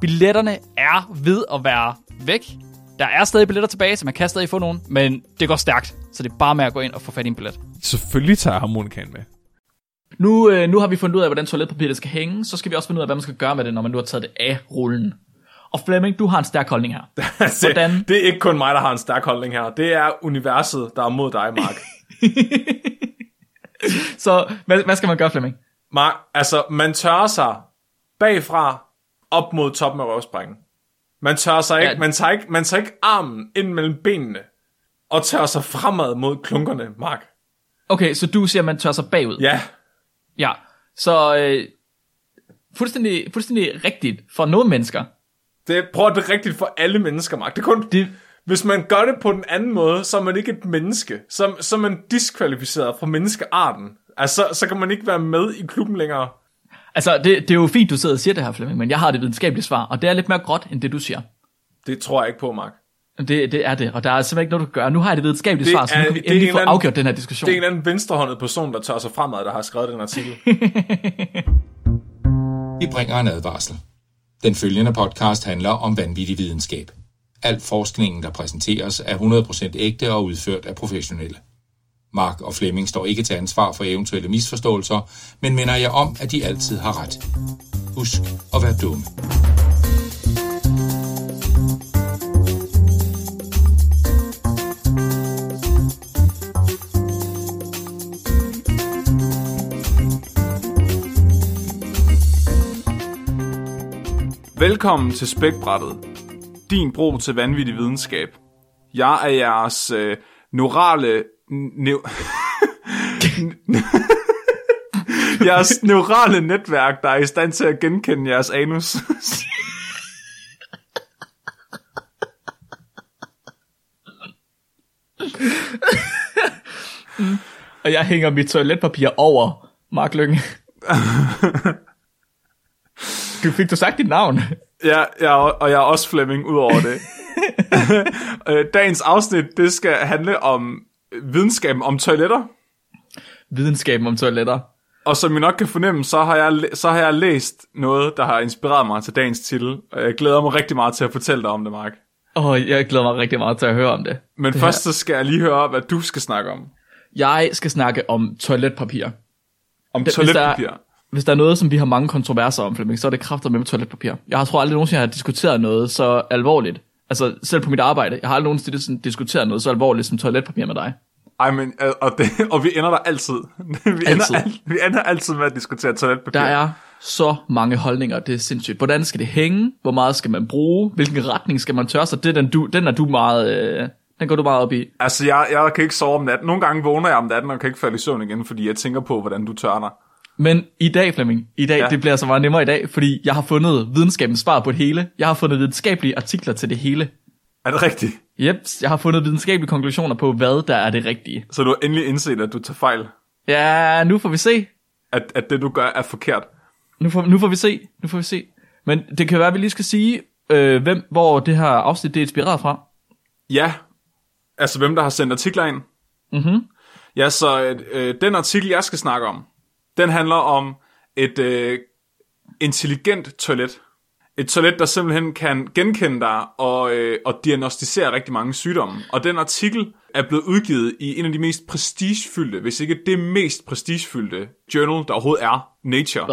Billetterne er ved at være væk. Der er stadig billetter tilbage, så man kan stadig få nogen, men det går stærkt. Så det er bare med at gå ind og få fat i en billet. Selvfølgelig tager jeg harmonikaen med. Nu, øh, nu har vi fundet ud af, hvordan toiletpapiret skal hænge, så skal vi også finde ud af, hvad man skal gøre med det, når man nu har taget det af rullen. Og Flemming, du har en stærk holdning her. Hvordan? Det er ikke kun mig, der har en stærk holdning her. Det er universet, der er mod dig, Mark. Så hvad, hvad skal man gøre, Flemming? Mark, altså, man tørrer sig bagfra op mod toppen af røvsprækken. Man tørrer sig ikke, Ja. man tager ikke, man tager ikke armen ind mellem benene og tørrer sig fremad mod klunkerne, Mark. Okay, så du siger, at man tør sig bagud. Ja, Ja, så øh, fuldstændig, fuldstændig rigtigt for nogle mennesker. det, prøv at det er rigtigt for alle mennesker, Mark. Det er kun, Det, hvis man gør det på den anden måde, så er man ikke et menneske. Så, så er man diskvalificeret fra menneskearten. Altså, så kan man ikke være med i klubben længere. Altså, det, det er jo fint, du sidder og siger det her, Flemming, men jeg har det videnskabelige svar, og det er lidt mere gråt, end det du siger. Det tror jeg ikke på, Mark. Det, det er det, og der er simpelthen ikke noget, du kan gøre. Nu har jeg det videnskabelige Det svar, så nu kan vi det er endelig en få anden- afgjort den her diskussion. Det er en eller anden venstrehåndet person, der tør sig fremad, der har skrevet den artikel. Vi bringer en advarsel. Den følgende podcast handler om vanvittig videnskab. Al forskningen, der præsenteres, er 100% ægte og udført af professionelle. Mark og Flemming står ikke til ansvar for eventuelle misforståelser, men minder jer om, at de altid har ret. Husk at være dumme. Velkommen til Spækbrættet. Din bro til vanvittig videnskab. Jeg er jeres øh, neurale... Ne- jeres neurale netværk, der er i stand til at genkende jeres anus. Og jeg hænger mit toiletpapir over Mark Lyng. du fik du sagt dit navn? ja, ja, og jeg er også Flemming ud over det. Øh, Dagens afsnit, det skal handle om videnskaben om toiletter. Videnskaben om toiletter. Og som I nok kan fornemme, så har, jeg, så har jeg læst noget, der har inspireret mig til dagens titel. Og jeg glæder mig rigtig meget til at fortælle dig om det, Mark. Åh, oh, jeg glæder mig rigtig meget til at høre om det. Men det først så skal jeg lige høre, hvad du skal snakke om. Jeg skal snakke om toiletpapir. Om hvis toiletpapir. der- Hvis der er noget, som vi har mange kontroverser om, Flemming, så er det kræfter med toiletpapir. Jeg har tror aldrig nogensinde, jeg har diskuteret noget så alvorligt. Altså, selv på mit arbejde. Jeg har aldrig nogensinde sådan diskuteret noget så alvorligt som toiletpapir med dig. Ej, men, øh, og, det, og vi ender der altid. vi, ender, Altid. al, vi ender altid med at diskutere toiletpapir. Der er så mange holdninger, det er sindssygt. Hvordan skal det hænge? Hvor meget skal man bruge? Hvilken retning skal man tørre sig? Det er den, du, den er du meget, øh, den går du meget op i. Altså, jeg, jeg kan ikke sove om natten. Nogle gange vågner jeg om natten og kan ikke falde i søvn igen, fordi jeg tænker på, hvordan du tørrer dig. Men i dag, Flemming, i dag, ja. Det bliver så meget nemmere i dag, fordi jeg har fundet videnskabens svar på det hele. Jeg har fundet videnskabelige artikler til det hele. Er det rigtigt? Yep, jeg har fundet videnskabelige konklusioner på, hvad der er det rigtige. Så du har endelig indset, at du tager fejl. Ja, nu får vi se. At, at det, du gør, er forkert. Nu får, nu får vi se. Nu får vi se. Men det kan være, at vi lige skal sige, øh, hvem, hvor det her afsnit det er inspireret fra. Ja, altså hvem der har sendt artikler ind. Mhm. Ja, så øh, den artikel, jeg skal snakke om, den handler om et øh, intelligent toilet. Et toilet, der simpelthen kan genkende dig og, øh, og diagnostisere rigtig mange sygdomme. Og den artikel er blevet udgivet i en af de mest prestigefyldte, hvis ikke det mest prestigefyldte journal, der overhovedet er, Nature.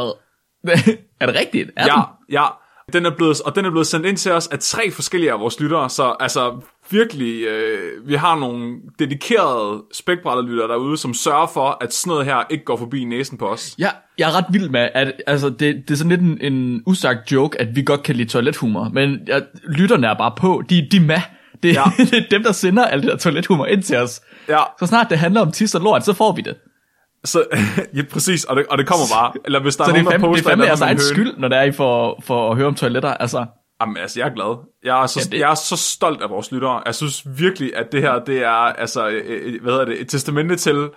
Hvad? er det rigtigt? Er Ja, den? ja. Den er blevet, og den er blevet sendt ind til os af tre forskellige af vores lyttere, så altså virkelig, øh, vi har nogle dedikerede spækbrætterlyttere derude, som sørger for, at sådan noget her ikke går forbi næsen på os. Ja, jeg er ret vild med, at altså, det, det er sådan lidt en, en usagt joke, at vi godt kan lide toilethumor, men ja, lytterne er bare på, de, de er med. Det. Ja. det er dem, der sender alt det der toilethumor ind til os. Ja, Så snart det handler om tis og lort, så får vi det. Så, ja præcis, og det, og det kommer bare. Eller hvis der Så er det er nogen, der fandme, det er poster fandme jeres egen høne. skyld, når det er I for, for at høre om toiletter. Altså, Jamen, altså, jeg er glad. Jeg er, så, Ja, det- jeg er så stolt af vores lyttere. Jeg synes virkelig, at det her, det er, altså, øh, øh, hvad hedder det, et testamente til,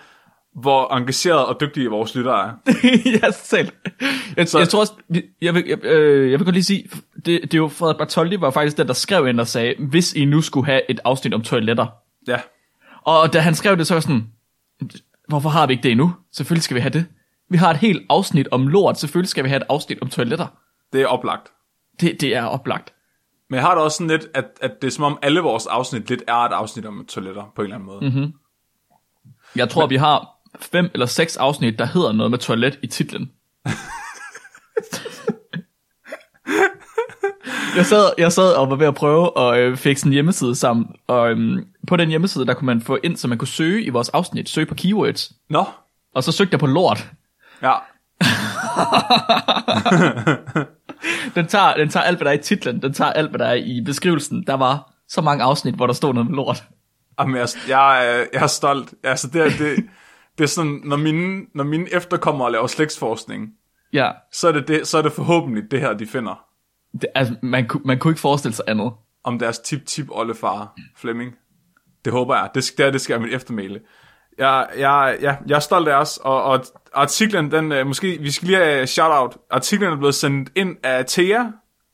hvor engageret og dygtige vores lyttere er. ja, selv. Jeg, Så- jeg tror også, jeg vil, jeg, øh, jeg vil godt lige sige, det, det er jo Frederik Bartoldi var faktisk den, der skrev ind og sagde, hvis I nu skulle have et afsnit om toiletter. Ja, Og da han skrev det, så var sådan, hvorfor har vi ikke det endnu? Selvfølgelig skal vi have det. Vi har et helt afsnit om lort, selvfølgelig skal vi have et afsnit om toiletter. det er oplagt. Det, det er oplagt. Men jeg har det også sådan lidt, at, at det er som om alle vores afsnit lidt er et afsnit om toiletter, på en eller anden måde. Mm-hmm. Jeg tror, vi har fem eller seks afsnit, der hedder noget med toilet i titlen. jeg, sad, jeg sad og var ved at prøve at øh, fikse en hjemmeside sammen, og øhm, på den hjemmeside, der kunne man få ind, så man kunne søge i vores afsnit, søge på keywords, Nå, og så søgte jeg på lort. ja. Den tager, den tager alt, hvad der er i titlen, den tager alt, hvad der er i beskrivelsen. Der var så mange afsnit, hvor der stod noget med lort. Jamen, jeg, jeg, er, jeg er stolt. Altså, det, er- det, det er sådan, når mine, når mine efterkommere laver slægtsforskning, Ja, så er, det det, så er det forhåbentlig det her, de finder. Det, altså, man, kunne- man kunne ikke forestille sig andet. om deres tip-tip-oldefar, Flemming. Det håber jeg. Det, det, det skal jeg mit eftermæle. Jeg, jeg, jeg, jeg er stolt af os, og, og artiklen, den, øh, måske, vi skal lige have shout-out. Artiklen er blevet sendt ind af Thea,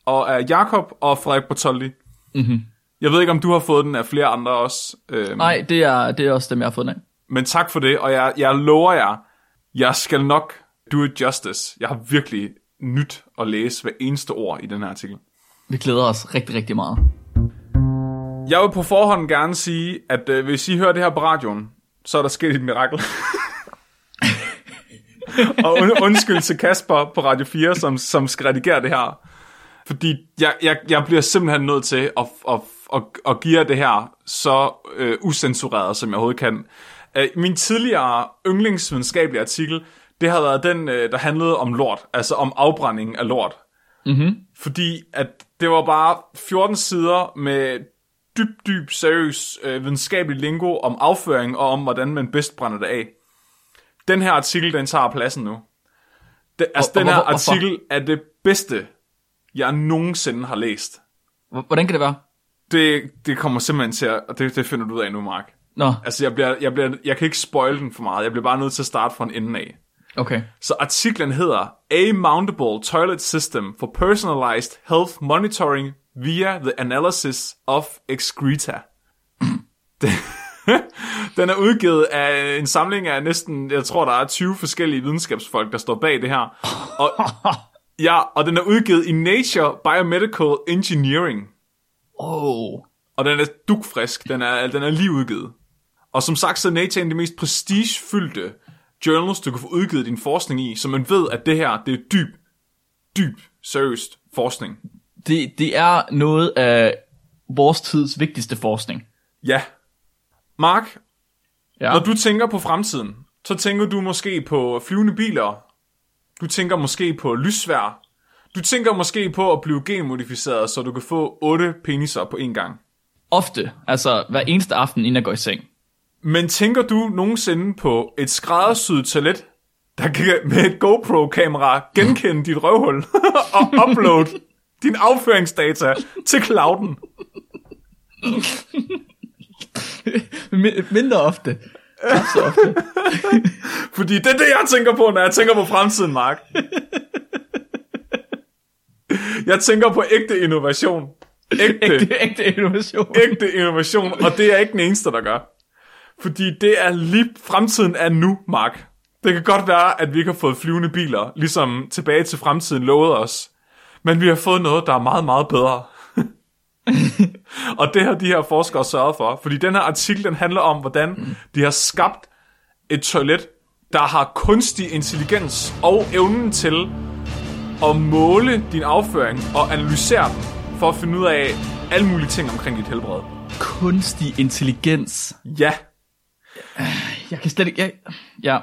og af Jakob og Frederik Bartoldi. Mhm. Jeg ved ikke, om du har fået den af flere andre også. Øhm, Nej, det er, det er også dem, jeg har fået den af. Men tak for det, og jeg, jeg lover jer, jeg skal nok do it justice. Jeg har virkelig nyt at læse hver eneste ord i den her artikel. Vi glæder os rigtig, rigtig meget. Jeg vil på forhånd gerne sige, at øh, hvis I hører det her på radioen, så er der sket et mirakel. og und, undskyld til Kasper på Radio 4, som, som skal redigere det her. Fordi jeg, jeg, jeg bliver simpelthen nødt til at, at, at, at give det her så øh, usensureret, som jeg overhovedet kan. Øh, min tidligere yndlingsvidenskabelige artikel, det har været den, øh, der handlede om lort, altså om afbrænding af lort. Mm-hmm. Fordi at det var bare 14 sider med dyb, dyb, seriøs øh, videnskabelig lingo om afføring og om, hvordan man bedst brænder det af. Den her artikel, den tager pladsen nu. Det, altså, Og- den her hvorfor- hvorfor? artikel er det bedste, jeg nogensinde har læst. Hvordan kan det være? Det, det kommer simpelthen til at, og det, det finder du ud af nu, Mark. Nå, Altså, jeg, bliver, jeg, bliver, jeg kan ikke spoil den for meget. Jeg bliver bare nødt til at starte fra en ende af. Okay. Så artiklen hedder A Mountable Toilet System for Personalized Health Monitoring via the Analysis of Excreta. Den- er udgivet af en samling af næsten, jeg tror der er 20 forskellige videnskabsfolk, der står bag det her. Og, ja, og den er udgivet i Nature Biomedical Engineering. Oh. Og den er dukfrisk, den er, den er lige udgivet. Og som sagt, så er Nature en af de mest prestigefyldte journals, du kan få udgivet din forskning i, så man ved, at det her, det er dyb, dyb, seriøst forskning. Det, det er noget af vores tids vigtigste forskning. Ja. Mark, Ja. når du tænker på fremtiden, så tænker du måske på flyvende biler. Du tænker måske på lysvær. Du tænker måske på at blive genmodificeret, så du kan få otte peniser på en gang. Ofte, altså hver eneste aften, inden jeg går i seng. Men tænker du nogensinde på et skræddersyet toilet, der kan med et GoPro-kamera genkende dit røvhul og upload din afføringsdata til clouden? Mi- mindre ofte. Så ofte. Fordi det er det, jeg tænker på, når jeg tænker på fremtiden, Mark. Jeg tænker på ægte innovation. Ægte, ægte, ægte innovation. ægte innovation, og det er ikke den eneste, der gør. Fordi det er lige fremtiden er nu, Mark. Det kan godt være, at vi ikke har fået flyvende biler, ligesom tilbage til fremtiden lovede os. Men vi har fået noget, der er meget, meget bedre. og det har de her forskere sørget for. Fordi den her artikel, den handler om, hvordan de har skabt et toilet, der har kunstig intelligens og evnen til at måle din afføring og analysere den, for at finde ud af alle mulige ting omkring dit helbred. Kunstig intelligens. Ja, Jeg kan slet ikke... Jeg, ja.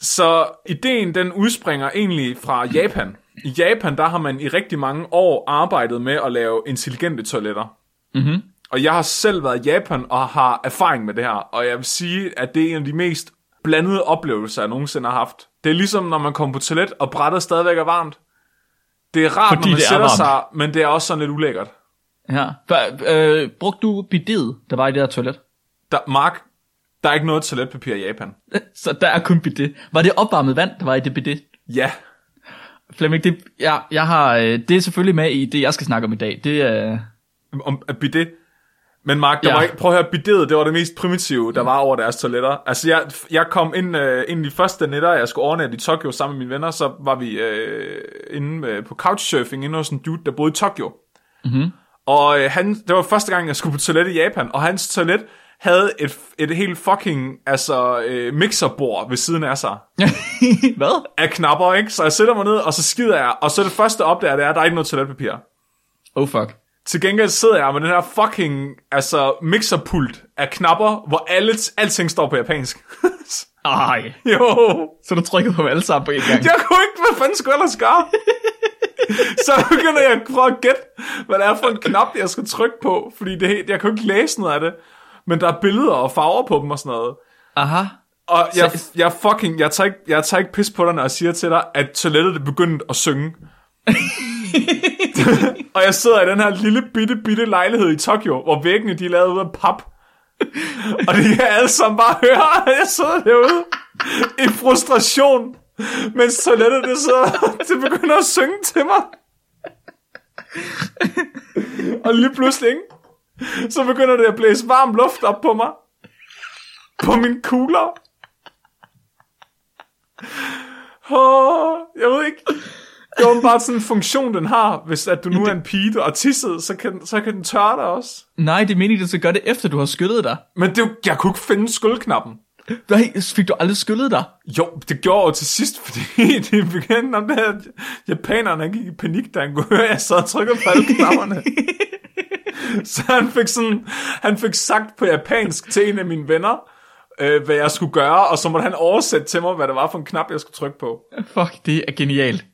så ideen den udspringer egentlig fra Japan. I Japan, der har man i rigtig mange år arbejdet med at lave intelligente toiletter. Mm-hmm. Og jeg har selv været i Japan og har erfaring med det her, og jeg vil sige, at det er en af de mest blandede oplevelser, jeg nogensinde har haft. Det er ligesom, når man kommer på toilet, og brættet stadigvæk er varmt. Det er rart, Fordi når man er sætter sig, men det er også sådan lidt ulækkert. Ja. Hva- Øh, brugte du bidet, der var i det her toilet? Der, Mark, der er ikke noget toiletpapir i Japan. Så der er kun bidet. Var det opvarmet vand, der var i det bidet? Ja, Flemming, det, ja, jeg har, øh, det er selvfølgelig med i det, jeg skal snakke om i dag. Det er... om at bidet. Men Mark, der Ja. var ikke, prøv at høre, bidet, det var det mest primitive, der var over deres toiletter. Altså, jeg, jeg kom ind, øh, ind i de første nætter, jeg skulle overnatte i Tokyo sammen med mine venner, så var vi øh, inde øh, på couchsurfing inde hos en dude, der boede i Tokyo. Mm-hmm. Og øh, han, det var første gang, jeg skulle på toilet i Japan, og hans toilet havde et, et helt fucking altså, øh, mixerbord ved siden af sig. Hvad? Af knapper, ikke? Så jeg sætter mig ned, og så skider jeg, og så det første opdager, det er, at der er ikke noget toiletpapir. Oh fuck. Til gengæld sidder jeg med den her fucking altså, mixerpult af knapper, hvor alle, alting står på japansk. Ej. jo, Så du trykkede på dem alle sammen på en gang. jeg kunne ikke, hvad fanden skulle jeg ellers gøre? så begynder jeg at prøve at gætte, hvad det er for en knap, jeg skal trykke på, fordi det, jeg kunne ikke læse noget af det. Men der er billeder og farver på dem og sådan noget. Aha. Og jeg, Så- jeg fucking, jeg tager, ikke, jeg tager ikke pis på dig, når jeg siger til dig, at toilettet er begyndt at synge. og jeg sidder i den her lille bitte, bitte lejlighed i Tokyo, hvor væggene de er lavet ud af pap. og det kan alle sammen bare høre, at jeg sidder derude i frustration, mens toilettet det sidder, det begynder at synge til mig. og lige pludselig, ikke? Så begynder det at blæse varm luft op på mig. På mine kugler. Åh, jeg ved ikke. Det er bare sådan en funktion, den har. Hvis at du nu er en pige, der er tisset, så kan, så kan den tørre dig også. Nej, det er meningen, du skal gøre det efter, du har skyllet dig. Men det, jeg kunne ikke finde skyldknappen. Nej, fik du aldrig skyllet dig? Jo, det gjorde jeg til sidst, fordi de begyndte om det her. Japanerne gik i panik, da han kunne høre, at jeg sad og trykkede på alle knapperne. Så han fik, sådan, han fik sagt på japansk til en af mine venner, øh, hvad jeg skulle gøre, og så måtte han oversætte til mig, hvad det var for en knap, jeg skulle trykke på. Fuck, det er genialt.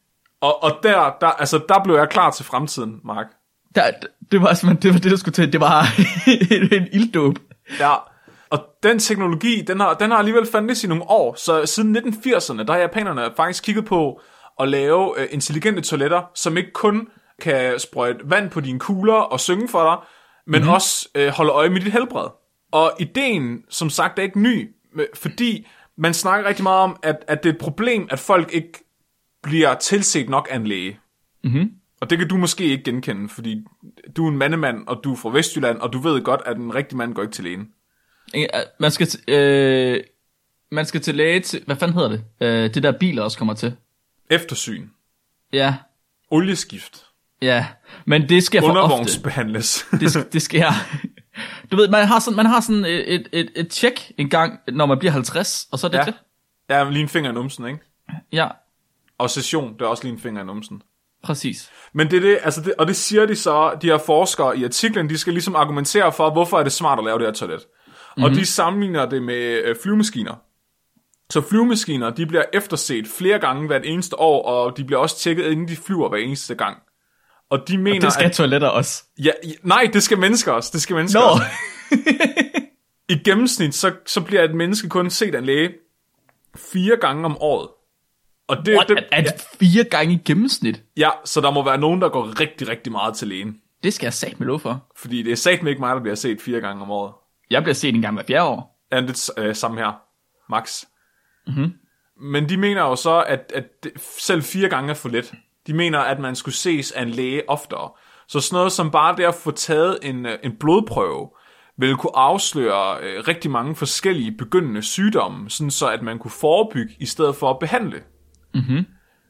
Og, og der, der, altså, der blev jeg klar til fremtiden, Mark. Der, det var simpelthen, det var det, der skulle til. Det var en ilddåb. Ja, og den teknologi, den har, den har alligevel fandtes i nogle år. Så siden 1980'erne, der har japanerne faktisk kigget på at lave øh, intelligente toiletter, som ikke kun kan sprøjte vand på dine kugler og synge for dig, men mm-hmm. også øh, holde øje med dit helbred. Og ideen, som sagt, er ikke ny, fordi man snakker rigtig meget om, at, at det er et problem, at folk ikke bliver tilset nok af en læge. Mhm. Og det kan du måske ikke genkende, fordi du er en mandemand, og du er fra Vestjylland, og du ved godt, at en rigtig mand går ikke til lægen. Man skal, til- øh, man skal til læge til, hvad fanden hedder det? Øh, det der biler også kommer til. Eftersyn. Ja, Olieskift. Ja. Men det sker for ofte. Det, det sker. Du ved, man har sådan, man har sådan et, et, et, et tjek en gang, når man bliver 50, og så er det ja. det. ja, lige en finger i numsen, ikke? Ja, Og session, det er også lige en finger i numsen. præcis. Men det er det, altså det, og det siger de så, de her forskere i artiklen, de skal ligesom argumentere for, hvorfor er det smart at lave det her toilet. Mm-hmm. Og de sammenligner det med øh, flyvemaskiner. Så flyvemaskiner, de bliver efterset flere gange hvert eneste år, og de bliver også tjekket, inden de flyver hver eneste gang. Og de mener, Det skal at... toiletter også. Ja, nej, det skal mennesker også. Det skal mennesker Nå, også. I gennemsnit, så, så bliver et menneske kun set af en læge fire gange om året. Og det, What? det, Er, er det fire gange i gennemsnit? ja, så der må være nogen, der går rigtig, rigtig meget til lægen. Det skal jeg sat med lov for. Fordi det er satme ikke mig, der bliver set fire gange om året. Jeg bliver set en gang hver fjerde år. Ja, det er øh, samme her. Max. Mm-hmm. Men de mener jo så, at, at selv fire gange er for let. De mener, at man skulle ses af en læge oftere. Så sådan noget som bare det at få taget en, øh, en blodprøve, vil kunne afsløre øh, rigtig mange forskellige begyndende sygdomme, sådan så at man kunne forebygge i stedet for at behandle. Mhm.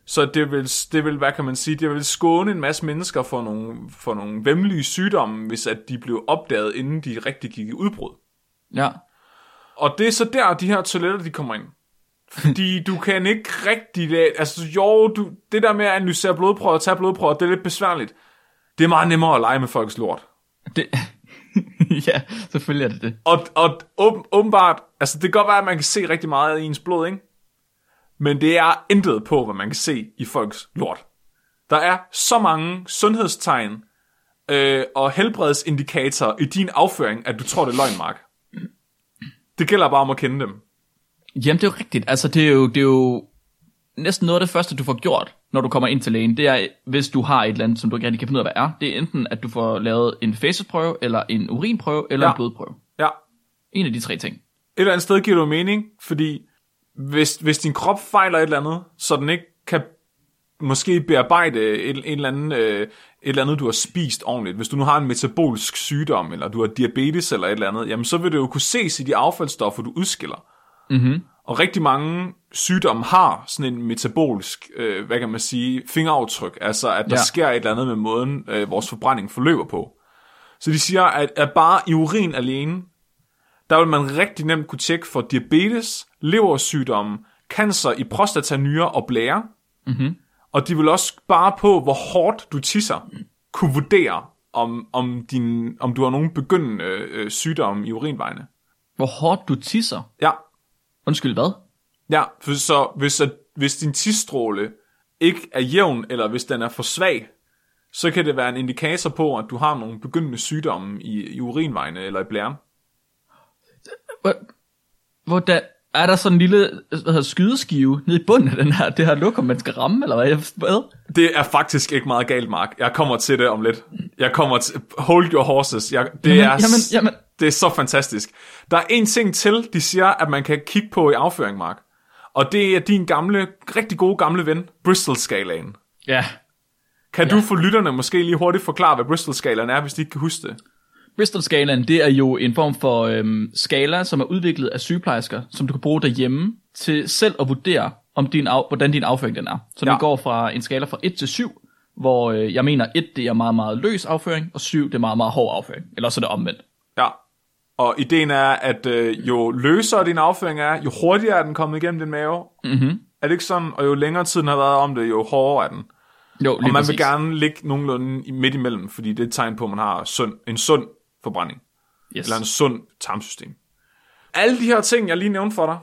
Så det vil, det vil, hvad kan man sige, det vil skåne en masse mennesker for nogle, for nogle vemmelige sygdomme, hvis at de blev opdaget, inden de rigtig gik i udbrud. Ja. Og det er så der, de her toiletter, de kommer ind. Fordi du kan ikke rigtig... Altså, jo, du, det der med at analysere blodprøver og tage blodprøver, det er lidt besværligt. Det er meget nemmere at lege med folks lort. Det, ja, selvfølgelig er det det. Og, og åben, åbenbart, altså det kan godt være, at man kan se rigtig meget af ens blod, ikke? Men det er intet på, hvad man kan se i folks lort. Der er så mange sundhedstegn øh, og helbredsindikatorer i din afføring, at du tror, det er løgn, Mark. Det gælder bare om at kende dem. Jamen, det er jo rigtigt. Altså, det er jo, det er jo næsten noget af det første, du får gjort, når du kommer ind til lægen, det er, hvis du har et eller andet, som du ikke rigtig kan finde ud af, hvad er. Det er enten, at du får lavet en facetprøve, eller en urinprøve, eller Ja. en blodprøve. Ja. En af de tre ting. Et eller andet sted giver det mening, fordi hvis, hvis din krop fejler et eller andet, så den ikke kan måske bearbejde et, en eller anden, øh, et eller andet, du har spist ordentligt. Hvis du nu har en metabolisk sygdom, eller du har diabetes eller et eller andet, jamen så vil det jo kunne ses i de affaldsstoffer, du udskiller. Mm-hmm. Og rigtig mange sygdomme har sådan en metabolisk, øh, hvad kan man sige, fingeraftryk. Altså, at der Ja. sker et eller andet med måden, øh, vores forbrænding forløber på. Så de siger, at, at bare i urin alene, der vil man rigtig nemt kunne tjekke for diabetes, leversygdomme, cancer i prostata, nyre og blære. Mm-hmm. Og de vil også bare på, hvor hårdt du tisser, kunne vurdere, om, om, din, om du har nogen begyndende øh, sygdomme i urinvejene. Hvor hårdt du tisser. Ja, Undskyld, hvad? Ja, for så hvis, at, hvis din tidsstråle ikke er jævn, eller hvis den er for svag, så kan det være en indikator på, at du har nogle begyndende sygdomme i, i urinvejene eller i blæren. Hvor, hvor der, er der sådan en lille hvad hedder, skydeskive nede i bunden af den her, det her lokum, man skal ramme, eller Hvad? Det er faktisk ikke meget galt, Mark. Jeg kommer til det om lidt. Jeg kommer til... Hold your horses. Jeg, det, Jamen, er, jamen, jamen. det er så fantastisk. Der er en ting til, de siger, at man kan kigge på i afføring, Mark. Og det er din gamle, rigtig gode gamle ven, Bristol-skalaen. Ja. Kan Ja. du for lytterne måske lige hurtigt forklare, hvad Bristol-skalaen er, hvis de ikke kan huske det? Bristol-skalaen, det er jo en form for øhm, skala, som er udviklet af sygeplejersker, som du kan bruge derhjemme til selv at vurdere, om din af, hvordan din afføring den er. Så ja. Den går fra en skala fra 1 til 7, hvor øh, jeg mener 1 det er meget, meget løs afføring, og 7 det er meget, meget hård afføring. Eller så er det omvendt. Ja. Og ideen er, at øh, jo løsere din afføring er, jo hurtigere er den kommet igennem din mave. Mm-hmm. Er det ikke sådan? Og jo længere tid den har været om det, jo hårdere er den. Jo, Og man præcis. vil gerne ligge nogenlunde midt imellem, fordi det er et tegn på, at man har sund, en sund forbrænding. Yes. Eller en sund tarmsystem. Alle de her ting, jeg lige nævnte for dig,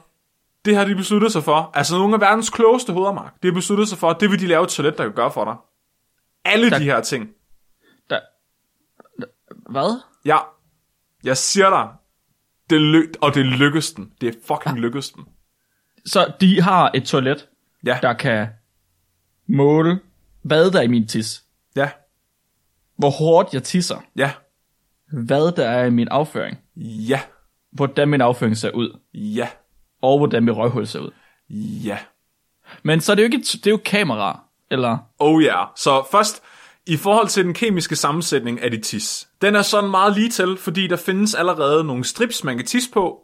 det har de besluttet sig for. Altså nogle af verdens klogeste hoveder, Mark. De har besluttet sig for, at det vil de lave et toilet, der kan gøre for dig. Alle Der- de her ting. Der... Hvad? Ja, jeg siger dig, det ly- og det lykkedes den. Det er fucking lykkedes den. Så de har et toilet, Ja, der kan måle, hvad der er i min tis, ja, hvor hårdt jeg tisser, ja, hvad der er i min afføring, ja, hvordan min afføring ser ud, ja, og hvordan mit røghul ser ud. ja. Men så er det jo ikke et, det er jo kamera, eller... Oh ja. Yeah. Så først, i forhold til den kemiske sammensætning af dit tis. Den er sådan meget lige til, fordi der findes allerede nogle strips, man kan tisse på,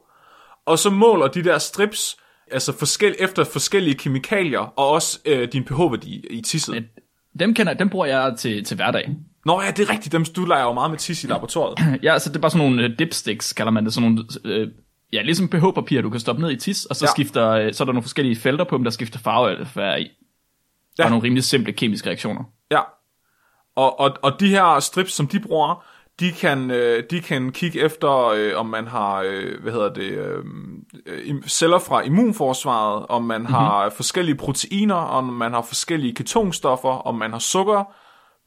og så måler de der strips altså forskel, efter forskellige kemikalier, og også øh, din pH-værdi i tisset. Dem, kender, dem bruger jeg til, til hverdag. Nå ja, det er rigtigt, dem du leger jo meget med tis i laboratoriet. Ja, altså det er bare sådan nogle uh, dipsticks, kalder man det. Sådan nogle, uh, ja, ligesom pH-papir, du kan stoppe ned i tis, og så, Ja. skifter, uh, så er der nogle forskellige felter på dem, der skifter farve eller færre i. Ja. er nogle rimelig simple kemiske reaktioner. Ja. Og, og, og de her strips, som de bruger, de kan, øh, de kan kigge efter, øh, om man har øh, hvad hedder det, øh, øh, celler fra immunforsvaret, om man mm-hmm. har forskellige proteiner, om man har forskellige ketonstoffer, om man har sukker,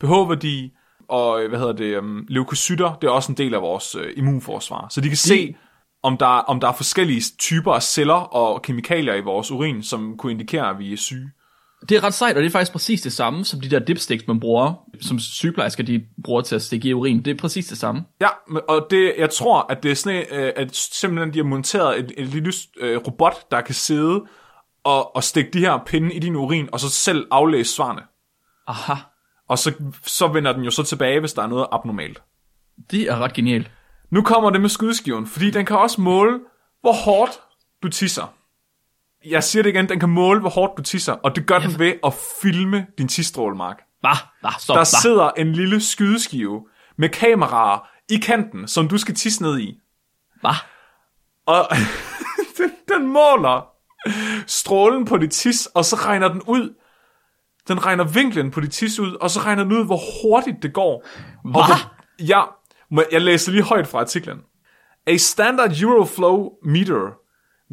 pH-værdi, og øh, hvad hedder det, øh, leukocytter, det er også en del af vores øh, immunforsvar. Så de kan se, om der, om der er forskellige typer af celler og kemikalier i vores urin, som kunne indikere, at vi er syge. Det er ret sejt, og det er faktisk præcis det samme, som de der dipsticks, man bruger, som sygeplejersker de bruger til at stikke i urin. Det er præcis det samme. Ja, og det, jeg tror, at det er sådan, øh, at simpelthen de har monteret et, et lille øh, robot, der kan sidde og, og stikke de her pinde i din urin, og så selv aflæse svarene. Aha, Og så, så vender den jo så tilbage, hvis der er noget abnormalt. det er ret genialt. Nu kommer det med skydeskiven, fordi den kan også måle, hvor hårdt du tisser. Jeg siger det igen, den kan måle, hvor hårdt du tisser, og det gør den ved at filme din tisstråle, Mark. Hvad? Hvad? Stop, Der hvad? sidder en lille skydeskive med kameraer i kanten, som du skal tisse ned i. Hvad? Og den, den måler strålen på dit tis, og så regner den ud. Den regner vinklen på dit tis ud, og så regner den ud, hvor hurtigt det går. Hvad? hvor- Ja, jeg læser lige højt fra artiklen. A standard Euroflow meter,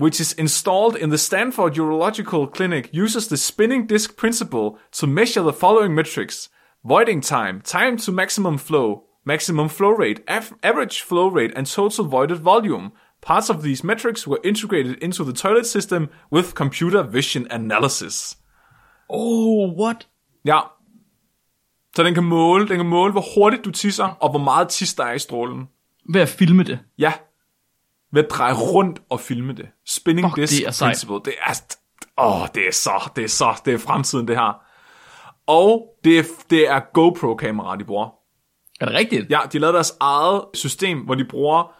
which is installed in the Stanford Urological Clinic, uses the spinning disk principle to measure the following metrics. Voiding time, time to maximum flow, maximum flow rate, av- average flow rate, and total voided volume. Parts of these metrics were integrated into the toilet system with computer vision analysis. Oh, what? Ja. Så den kan måle, den kan måle, hvor hurtigt du tisser, og hvor meget tis der er i strålen. Ved at filme det. Ja. Ved at dreje rundt og filme det. Spinning Fuck, disk det er principle. Det er, åh, det er så, det er så, det er fremtiden det her. Og det er, det er GoPro-kamera, de bruger. Er det rigtigt? Ja, de lavede deres eget system, hvor de bruger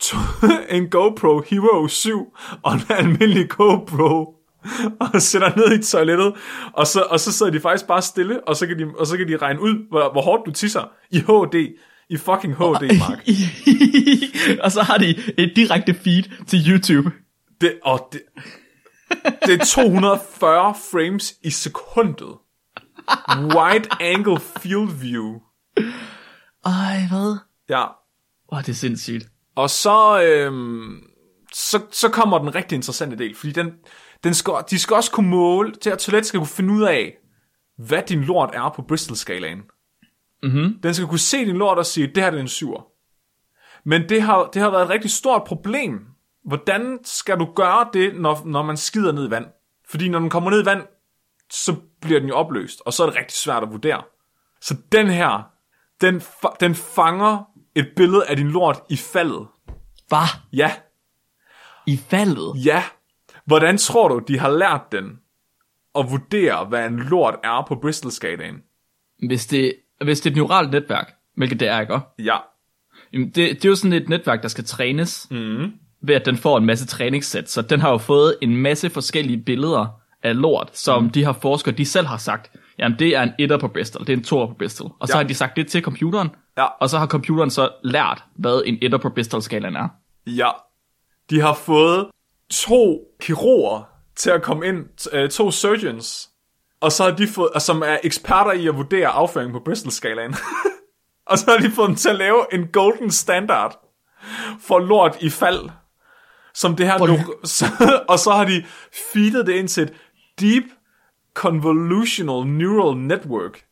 to, en GoPro Hero 7 og en almindelig GoPro og sætter ned i toilettet, og så, og så sidder de faktisk bare stille, og så kan de, og så kan de regne ud, hvor, hvor hårdt du tisser i HD. I fucking HD, Mark. og så har de et direkte feed til YouTube. Det, og det, det er 240 frames i sekundet. Wide angle field view. Ej, hvad? Ja, Åh, det er sindssygt. Og så, øhm, så, så kommer den rigtig interessante del, fordi den, den skal, de skal også kunne måle, til at toilet skal kunne finde ud af, hvad din lort er på Bristol-skalaen. Mhm. Den skal kunne se din lort og sige, det her det er en syver. Men det har, det har været et rigtig stort problem. Hvordan skal du gøre det, når, når man skider ned i vand? Fordi når den kommer ned i vand, så bliver den jo opløst, og så er det rigtig svært at vurdere. Så den her, den, den fanger et billede af din lort i faldet. Hvad? Ja, I faldet? ja. Hvordan tror du, de har lært den at vurdere, hvad en lort er på Bristol-skalaen? Hvis det, hvis det er et neuralt netværk, hvilket det er, ikke? Ja, Jamen, det, det er jo sådan et netværk, der skal trænes, mm. ved at den får en masse træningssæt. Så den har jo fået en masse forskellige billeder af lort, som mm. de her forskere, de selv har sagt, jamen det er en etter på Bristol, det er en toer på Bristol. Og så Ja. har de sagt det til computeren, Ja. og så har computeren så lært, hvad en etter på Bristol-skalaen er. ja. De har fået to kirurger til at komme ind, øh, to surgeons, og så har de fået, og som er eksperter i at vurdere afføring på Bristol-skalaen. og så har de fået dem til at lave en golden standard for lort i fald, som det her nu, og så har de feedet det ind til et deep convolutional neural network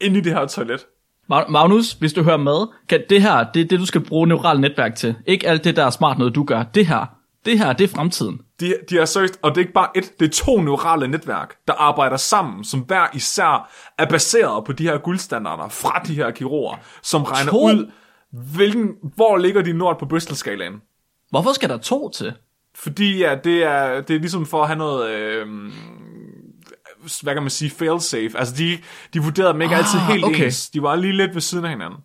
ind i det her toilet. Ma- Magnus, hvis du hører med, kan det her, det er det, du skal bruge neuralt netværk til. Ikke alt det, der er smart noget, du gør. Det her, det her, det er fremtiden. De, de er seriøst, og det er ikke bare et, det er to neurale netværk, der arbejder sammen, som hver især er baseret på de her guldstandarder fra de her kirurger, som regner To? ud, hvilken, hvor ligger din lort på Bristol-skalaen. Hvorfor skal der to til? Fordi ja, det, er, det er ligesom for at have noget, øh, hvad kan man sige, fail-safe. Altså de, de vurderede dem ikke Ah, altid helt okay. ens. De var lige lidt ved siden af hinanden.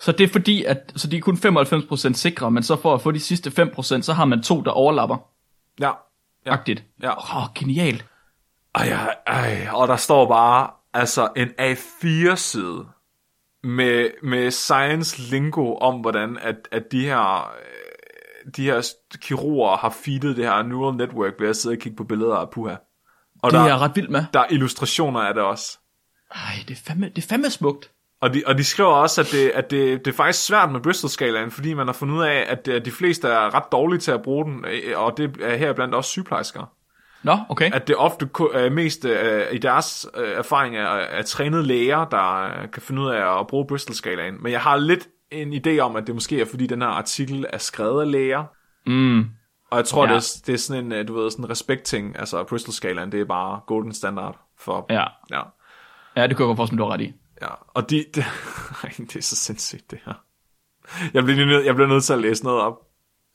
Så det er fordi, at så de er kun 95% sikre, men så for at få de sidste 5%, så har man to, der overlapper. Ja. Ja. Agtigt. Ja. Åh, oh, genialt. Ej, ej, ej, og der står bare, altså en A4-side med, med science lingo om, hvordan at, at de her, øh, de her kirurger har feedet det her neural network ved at sidde og kigge på billeder af puha. Og Det der, er ret vild med. der er illustrationer af det også. Ej, det er fandme, det er fandme smukt. Og de, og de skriver også, at, det, at det, det er faktisk svært med Bristol-skalaen, fordi man har fundet ud af, at, de fleste er ret dårlige til at bruge den, øh, og det er her blandt også sygeplejersker. Nå, okay. At det ofte er mest øh, i deres erfaring er, er trænede læger, der kan finde ud af at bruge Bristol-skalaen. Men jeg har lidt en idé om, at det måske er, fordi den her artikel er skrevet af læger. Mm. Og jeg tror, Ja. det, er, det er sådan en, du ved, sådan en respekt-ting. Altså, Bristol-skalaen, det er bare golden standard for... Ja. ja. ja, det kunne jeg godt forstå, du har ret i. Ja, og de, de ej, det er så sindssygt det her. Jeg bliver, nød, jeg bliver nødt til at læse noget op.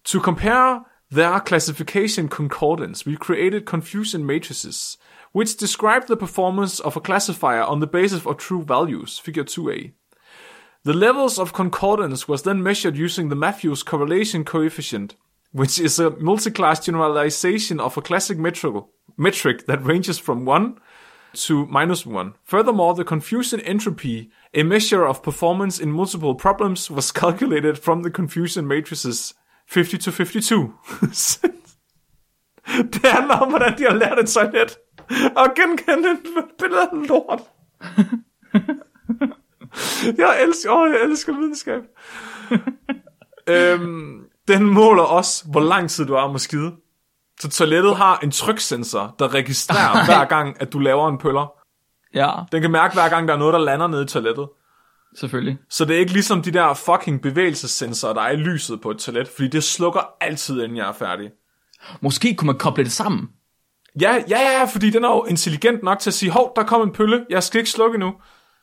To compare their classification concordance, we created confusion matrices, which describe the performance of a classifier on the basis of true values, figure 2a. The levels of concordance was then measured using the Matthews correlation coefficient, which is a multi-class generalization of a classic metric, metric that ranges from 1 to minus 1. Furthermore, the confusion entropy, a measure of performance in multiple problems, was calculated from the confusion matrices 50 to 52. det handler om, hvordan de har lært et toilet og genkende et billede af lort. jeg elsker, åh, jeg elsker videnskab. øhm, den måler også, hvor lang tid du er om at skide. Så toilettet har en tryksensor, der registrerer hver gang, at du laver en pøller. Ja, Den kan mærke hver gang, der er noget, der lander nede i toilettet. selvfølgelig. Så det er ikke ligesom de der fucking bevægelsessensorer, der er i lyset på et toilet, fordi det slukker altid, inden jeg er færdig. Måske kunne man koble det sammen. Ja, ja, ja, fordi den er jo intelligent nok til at sige, hov, der kom en pølle, jeg skal ikke slukke nu.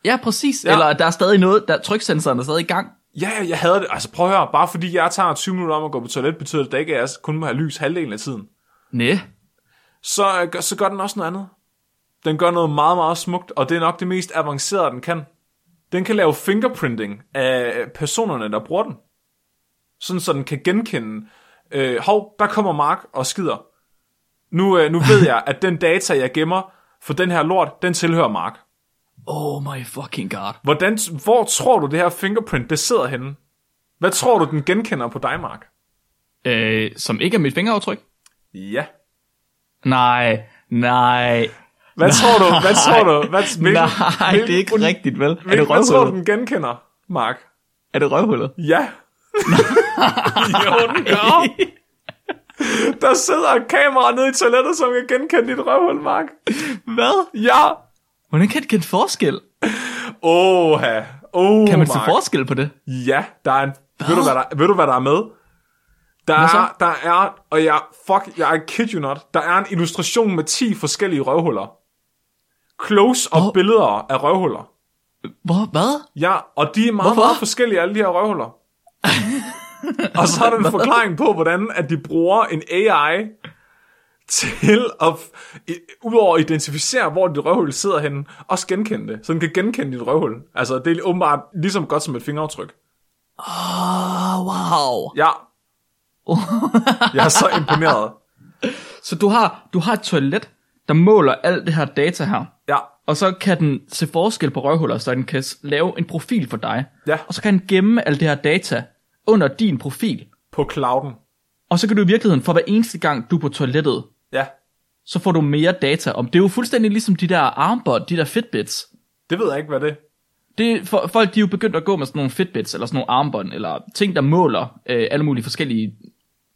Ja, præcis. Ja. Eller der er stadig noget, der tryksensoren er stadig i gang. Ja, jeg havde det. Altså prøv at høre, bare fordi jeg tager 20 minutter om at gå på toilet, betyder det ikke, at jeg kun må have lys halvdelen af tiden. Næ. Så, øh, så gør den også noget andet. Den gør noget meget, meget smukt, og det er nok det mest avancerede, den kan. Den kan lave fingerprinting af personerne, der bruger den. Sådan, så den kan genkende, øh, hov, der kommer Mark og skider. Nu, øh, nu ved jeg, at den data, jeg gemmer for den her lort, den tilhører Mark. Oh my fucking god. Hvordan, hvor tror du, det her fingerprint, det sidder henne? Hvad tror du, den genkender på dig, Mark? Øh, som ikke er mit fingeraftryk? Ja. Nej, nej. Hvad tror du? Hvad tror du? Hvad, hvilken, nej, det er ikke hvilken- rigtigt, vel? Er Hvilken, det hvad tror du, røvhullet? den genkender, Mark? Er det røvhullet? Ja. jo, den gør. Der sidder et kamera nede i toilettet, som kan genkende dit røvhul, Mark. Hvad? Ja. Hvordan kan det kende forskel? Oha. Oh, Kan man se Mark. forskel på det? Ja, der er en... Ved du, hvad der, ved du, hvad der er med? Der Hvad så? er, der er, og jeg, fuck, jeg kid you not, der er en illustration med 10 forskellige røvhuller. Close-up Hvor- billeder af røvhuller. Hvor, hvad? Ja, og de er meget, Hvorfor? meget forskellige, alle de her røvhuller. og så er der en forklaring på, hvordan at de bruger en AI til at, i- udover at identificere, hvor dit røvhul sidder henne, også genkende det. Så den kan genkende dit røvhul. Altså, det er åbenbart ligesom godt som et fingeraftryk. Oh, wow. Ja. Jeg er så imponeret. Så du har, du har et toilet, der måler alt det her data her. Ja, Og så kan den se forskel på røvhuller, så den kan lave en profil for dig. Ja. Og så kan den gemme alt det her data under din profil. på clouden. Og så kan du i virkeligheden, for hver eneste gang du er på toilettet, Ja, så får du mere data om. Det er jo fuldstændig ligesom de der armbånd, de der Fitbits. det ved jeg ikke, hvad det er. Det, for, folk de er jo begyndt at gå med sådan nogle Fitbits, eller sådan nogle armbånd, eller ting, der måler øh, alle mulige forskellige,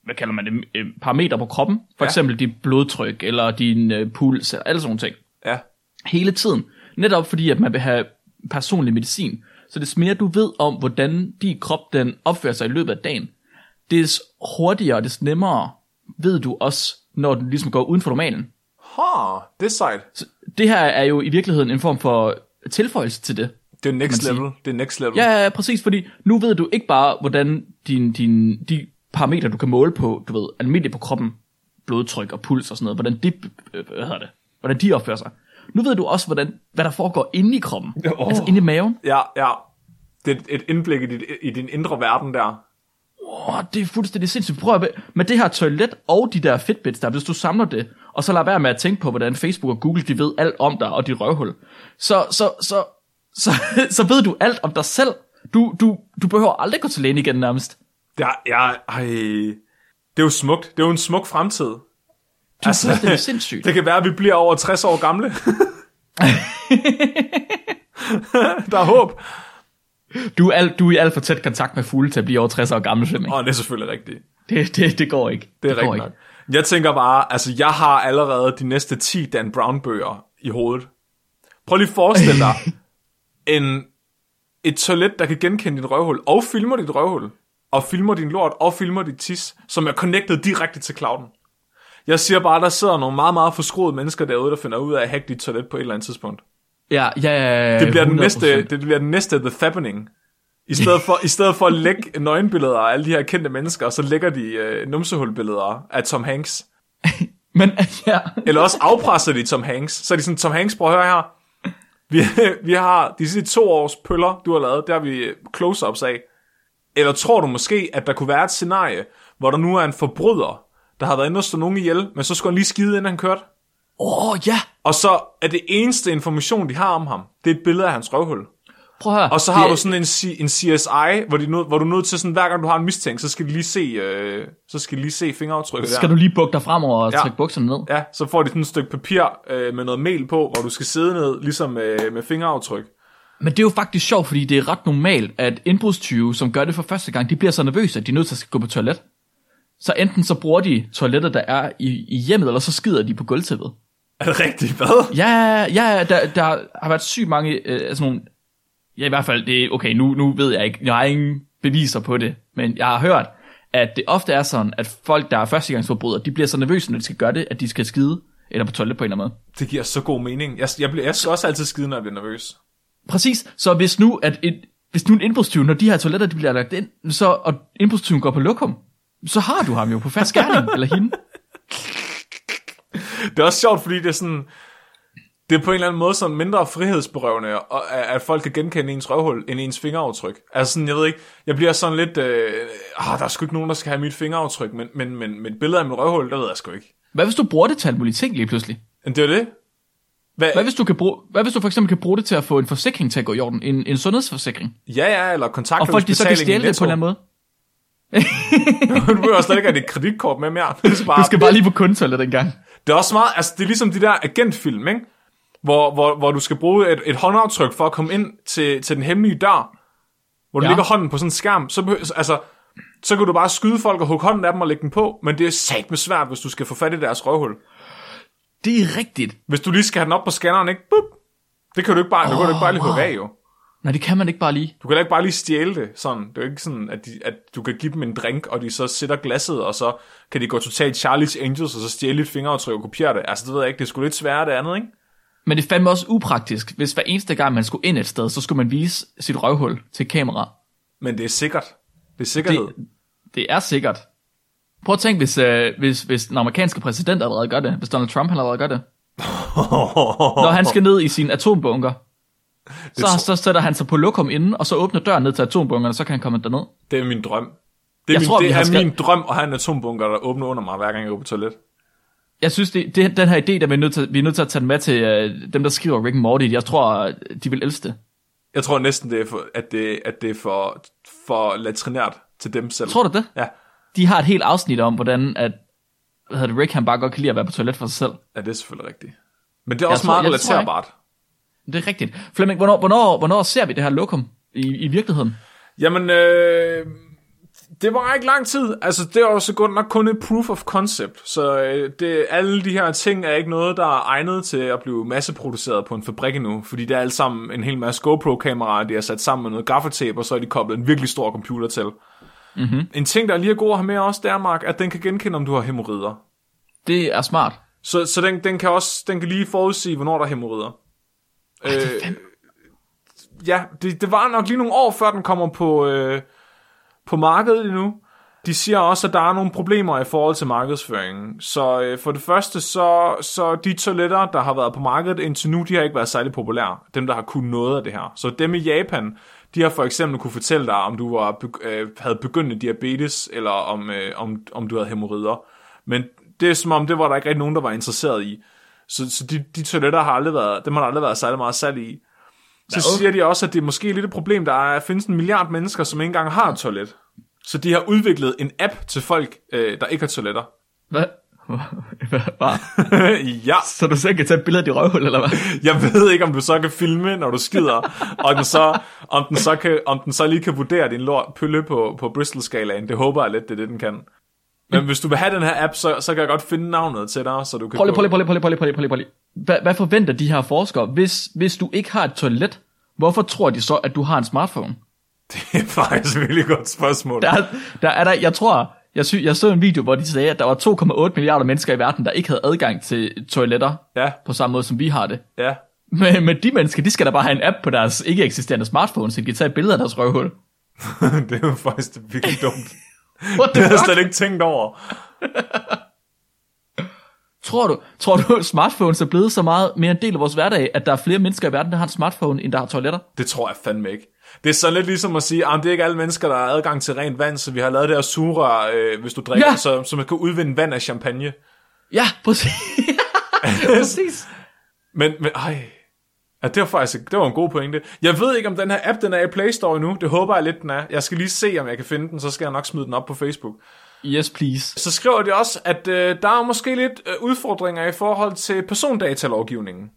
hvad kalder man det, øh, parametre på kroppen. For Ja. eksempel dit blodtryk, eller din øh, puls, eller alle sådan nogle ting. Ja, Hele tiden. Netop fordi, at man vil have personlig medicin. Så des mere du ved om, hvordan din krop den opfører sig i løbet af dagen, des hurtigere og des nemmere ved du også, når den ligesom går uden for normalen. ha, det er sejt. Så det her er jo i virkeligheden en form for tilføjelse til det. Det er next man sige. level. Det er next level. Ja, ja, præcis, fordi nu ved du ikke bare, hvordan din, din, de parametre, du kan måle på, du ved, almindeligt på kroppen, blodtryk og puls og sådan noget, hvordan de, øh, hvad hedder det, hvordan de opfører sig. Nu ved du også, hvordan, hvad der foregår inde i kroppen. Oh. Altså inde i maven. ja. ja. Det er et- indblik i, dit, i din indre verden der. Åh, det er fuldstændig sindssygt. Prøv at med, det her toilet og de der Fitbits der, hvis du samler det, og så lad være med at tænke på, hvordan Facebook og Google, de ved alt om dig og dit røvhul. Så, så, så, så, så ved du alt om dig selv. Du, du, du behøver aldrig gå til lægen igen nærmest. Ja, ja, ej. Det er jo smukt. Det er jo en smuk fremtid. Du altså, er fuldstændig sindssygt. Det kan være, at vi bliver over 60 år gamle. der er håb. Du er, alt, du er i alt for tæt kontakt med fugle til at blive over 60 år gammel, Flemming. Åh, det er selvfølgelig rigtigt. Det, det, det går ikke. Det er går rigtigt ikke. nok. Jeg tænker bare, altså jeg har allerede de næste 10 Dan Brown bøger i hovedet. Prøv lige at forestille dig en, et toilet, der kan genkende dit røvhul, og filmer dit røvhul, og filmer din lort, og filmer dit tis, som er connected direkte til clouden. Jeg siger bare, der sidder nogle meget, meget forskroede mennesker derude, der finder ud af at hacke dit toilet på et eller andet tidspunkt. Ja, ja, ja, Det bliver, den 100%. næste, det bliver den næste The Fappening. I stedet, for, I stedet for at lægge nøgenbilleder af alle de her kendte mennesker, så lægger de øh, numsehulbilleder af Tom Hanks. Men ja, Eller også afpresser de Tom Hanks. Så er de sådan, Tom Hanks, prøv at høre her. Vi, vi har de sidste to års pøller, du har lavet, der har vi close-ups af. Eller tror du måske, at der kunne være et scenarie, hvor der nu er en forbryder, der har været inde og slå nogen ihjel, men så skulle han lige skide, inden han kørte? åh oh, ja, Og så er det eneste information, de har om ham, det er et billede af hans røvhul. prøv at høre. Og så har det, du sådan en, C- en CSI, hvor, de nød, hvor du er nødt til sådan, hver gang du har en mistænkt, så skal de lige se, øh, så skal de lige se fingeraftrykket Skal der. du lige bukke dig fremover og ja. trække bukserne ned? Ja, så får de sådan et stykke papir øh, med noget mel på, hvor du skal sidde ned, ligesom øh, med fingeraftryk. Men det er jo faktisk sjovt, fordi det er ret normalt, at indbrudstyve, som gør det for første gang, de bliver så nervøse, at de er nødt til at gå på toilet. Så enten så bruger de toilettet, der er i, i hjemmet, eller så skider de på gulvtæppet. Er det rigtigt? Hvad? Ja, ja, der, der har været sygt mange, øh, altså nogle, ja i hvert fald, det er, okay, nu, nu ved jeg ikke, jeg har ingen beviser på det, men jeg har hørt, at det ofte er sådan, at folk, der er førstegangsforbrydere, de bliver så nervøse, når de skal gøre det, at de skal skide, eller på toilet på en eller anden måde. Det giver så god mening. Jeg, jeg, bliver, jeg skal også altid skide, når jeg bliver nervøs. Præcis, så hvis nu, at et, hvis nu en indbrudstyv, når de her toiletter de bliver lagt ind, så, og indbrudstyven går på lokum, så har du ham jo på fast skærning, eller hende. Det er også sjovt, fordi det er sådan... Det er på en eller anden måde sådan mindre frihedsberøvende, og- at folk kan genkende ens røvhul end ens fingeraftryk. Altså sådan, jeg ved ikke, jeg bliver sådan lidt, øh, ah, der er sgu ikke nogen, der skal have mit fingeraftryk, men, men, men, men billeder af mit røvhul, der ved jeg sgu ikke. Hvad hvis du bruger det til alt muligt ting lige pludselig? Men det er det. Hvad, Hvad hvis, du kan bruge, hvad hvis du for eksempel kan bruge det til at få en forsikring til at gå i orden? En, en sundhedsforsikring? Ja, ja, eller kontakt Og folk de så kan stjæle det på en eller anden måde? Du behøver slet ikke have dit kreditkort med mere. Du skal bare, Du skal bare lige på kundtoilet den gang. Det er også meget, altså det er ligesom de der agentfilm, ikke? Hvor, hvor, hvor du skal bruge et, et håndaftryk for at komme ind til, til den hemmelige dør, hvor du Ja. lægger hånden på sådan en skærm, så, behøver, altså, så kan du bare skyde folk og hugge hånden af dem og lægge den på, men det er sat med svært, hvis du skal få fat i deres røvhul. Det er rigtigt. Hvis du lige skal have den op på scanneren, ikke? Bup. Det kan du ikke bare, oh, det kan du ikke bare lige hugge af, jo. Nej, det kan man ikke bare lige. Du kan da ikke bare lige stjæle det, sådan. Det er jo ikke sådan, at, de, at du kan give dem en drink, og de så sætter glasset, og så kan de gå totalt Charlie's Angels, og så stjæle dit fingeraftryk og kopiere det. Altså, det ved jeg ikke, det er sgu lidt sværere det andet, ikke? Men det fandme også upraktisk, hvis hver eneste gang man skulle ind et sted, så skulle man vise sit røvhul til kamera. Men det er sikkert. Det er sikkerhed. Det, det er sikkert. Prøv at tænke, hvis, øh, hvis, hvis den amerikanske præsident allerede gør det. Hvis Donald Trump han allerede gør det. Når han skal ned i sin atombunker, så, så sætter han sig på lokum inden, og så åbner døren ned til atombunkeren, og så kan han komme derned. Det er min drøm. Det er, Jeg min, tror, det er skal- min drøm at have en atombunker, der åbner under mig, hver gang jeg går på toilet. Jeg synes, det, det, den her idé, der vi er nødt til, vi er nødt til at tage den med til øh, dem, der skriver Rick and Morty. Jeg tror, de vil elske det. Jeg tror næsten, det er for, at, det, at det er for, for latrinært til dem selv. Tror du det? Ja. De har et helt afsnit om, hvordan at, hvad hedder det, Rick han bare godt kan lide at være på toilet for sig selv. ja, det er selvfølgelig rigtigt. Men det er Jeg også tror- meget relaterbart. Det er rigtigt. Flemming, hvornår, hvornår, hvornår ser vi det her lokum i, i virkeligheden? Jamen, øh, det var ikke lang tid. Altså, det er jo så godt nok kun et proof of concept. Så øh, det, alle de her ting er ikke noget, der er egnet til at blive masseproduceret på en fabrik endnu. Fordi det er alt sammen en hel masse GoPro-kameraer, de har sat sammen med noget gaffatape, og så er de koblet en virkelig stor computer til. Mm-hmm. En ting, der er lige er god at have med også, det er, Mark, at den kan genkende, om du har hemorrider. Det er smart. Så, så den, den kan også den kan lige forudsige, hvornår der er hemorrider. Øh, ja, det, det var nok lige nogle år, før den kommer på, øh, på markedet endnu. De siger også, at der er nogle problemer i forhold til markedsføringen. Så øh, for det første, så, så de toiletter, der har været på markedet indtil nu, de har ikke været særlig populære. Dem, der har kunnet noget af det her. Så dem i Japan, de har for eksempel kunne fortælle dig, om du var, begy- øh, havde begyndende diabetes, eller om, øh, om, om du havde hemorrider. Men det er som om, det var der ikke rigtig nogen, der var interesseret i. Så, så de, de toiletter har aldrig været, dem har der aldrig været særlig meget salg i. Så Hvad? siger de også, at det er måske lidt et problem, der er, findes en milliard mennesker, som ikke engang har et toilet. Så de har udviklet en app til folk, øh, der ikke har toiletter. Hvad? Hvad? ja, Så du selv kan tage et billede af dit røvhul, eller hvad? jeg ved ikke, om du så kan filme, når du skider, og den så, om, den så kan, om den så lige kan vurdere din lort pølle på, på Bristol-skalaen. Det håber jeg lidt, det er det, den kan. Men hvis du vil have den her app, så, så kan jeg godt finde navnet til dig, så du kan Prøv lige, prøv lige, prøv lige, prøv lige, prøv lige, prøv lige. Hvad, hvad forventer de her forskere, hvis, hvis du ikke har et toilet? Hvorfor tror de så, at du har en smartphone? Det er faktisk et virkelig godt spørgsmål. Der, er- der er der, jeg tror, jeg, sy, jeg så en video, hvor de sagde, at der var 2,8 milliarder mennesker i verden, der ikke havde adgang til toiletter, Ja, på samme måde som vi har det. ja. Men, men de mennesker, de skal da bare have en app på deres ikke eksisterende smartphone, så de kan tage et billede af deres røvhul. det er jo faktisk virkelig dumt. Det har jeg slet ikke tænkt over. Tror du, tror du, smartphones er blevet så meget mere en del af vores hverdag, at der er flere mennesker i verden, der har en smartphone, end der har toiletter? Det tror jeg fandme ikke. Det er sådan lidt ligesom at sige, at det er ikke alle mennesker, der har adgang til rent vand, så vi har lavet det her sugerør, øh, hvis du drikker, Ja. så, så man kan udvinde vand af champagne. Ja, præcis. præcis. Men, men ej, ja, det var faktisk det var en god pointe. Jeg ved ikke, om den her app, den er i Play Store endnu. Det håber jeg lidt, den er. Jeg skal lige se, om jeg kan finde den, så skal jeg nok smide den op på Facebook. Yes, please. Så skriver de også, at øh, der er måske lidt øh, udfordringer i forhold til persondatalovgivningen.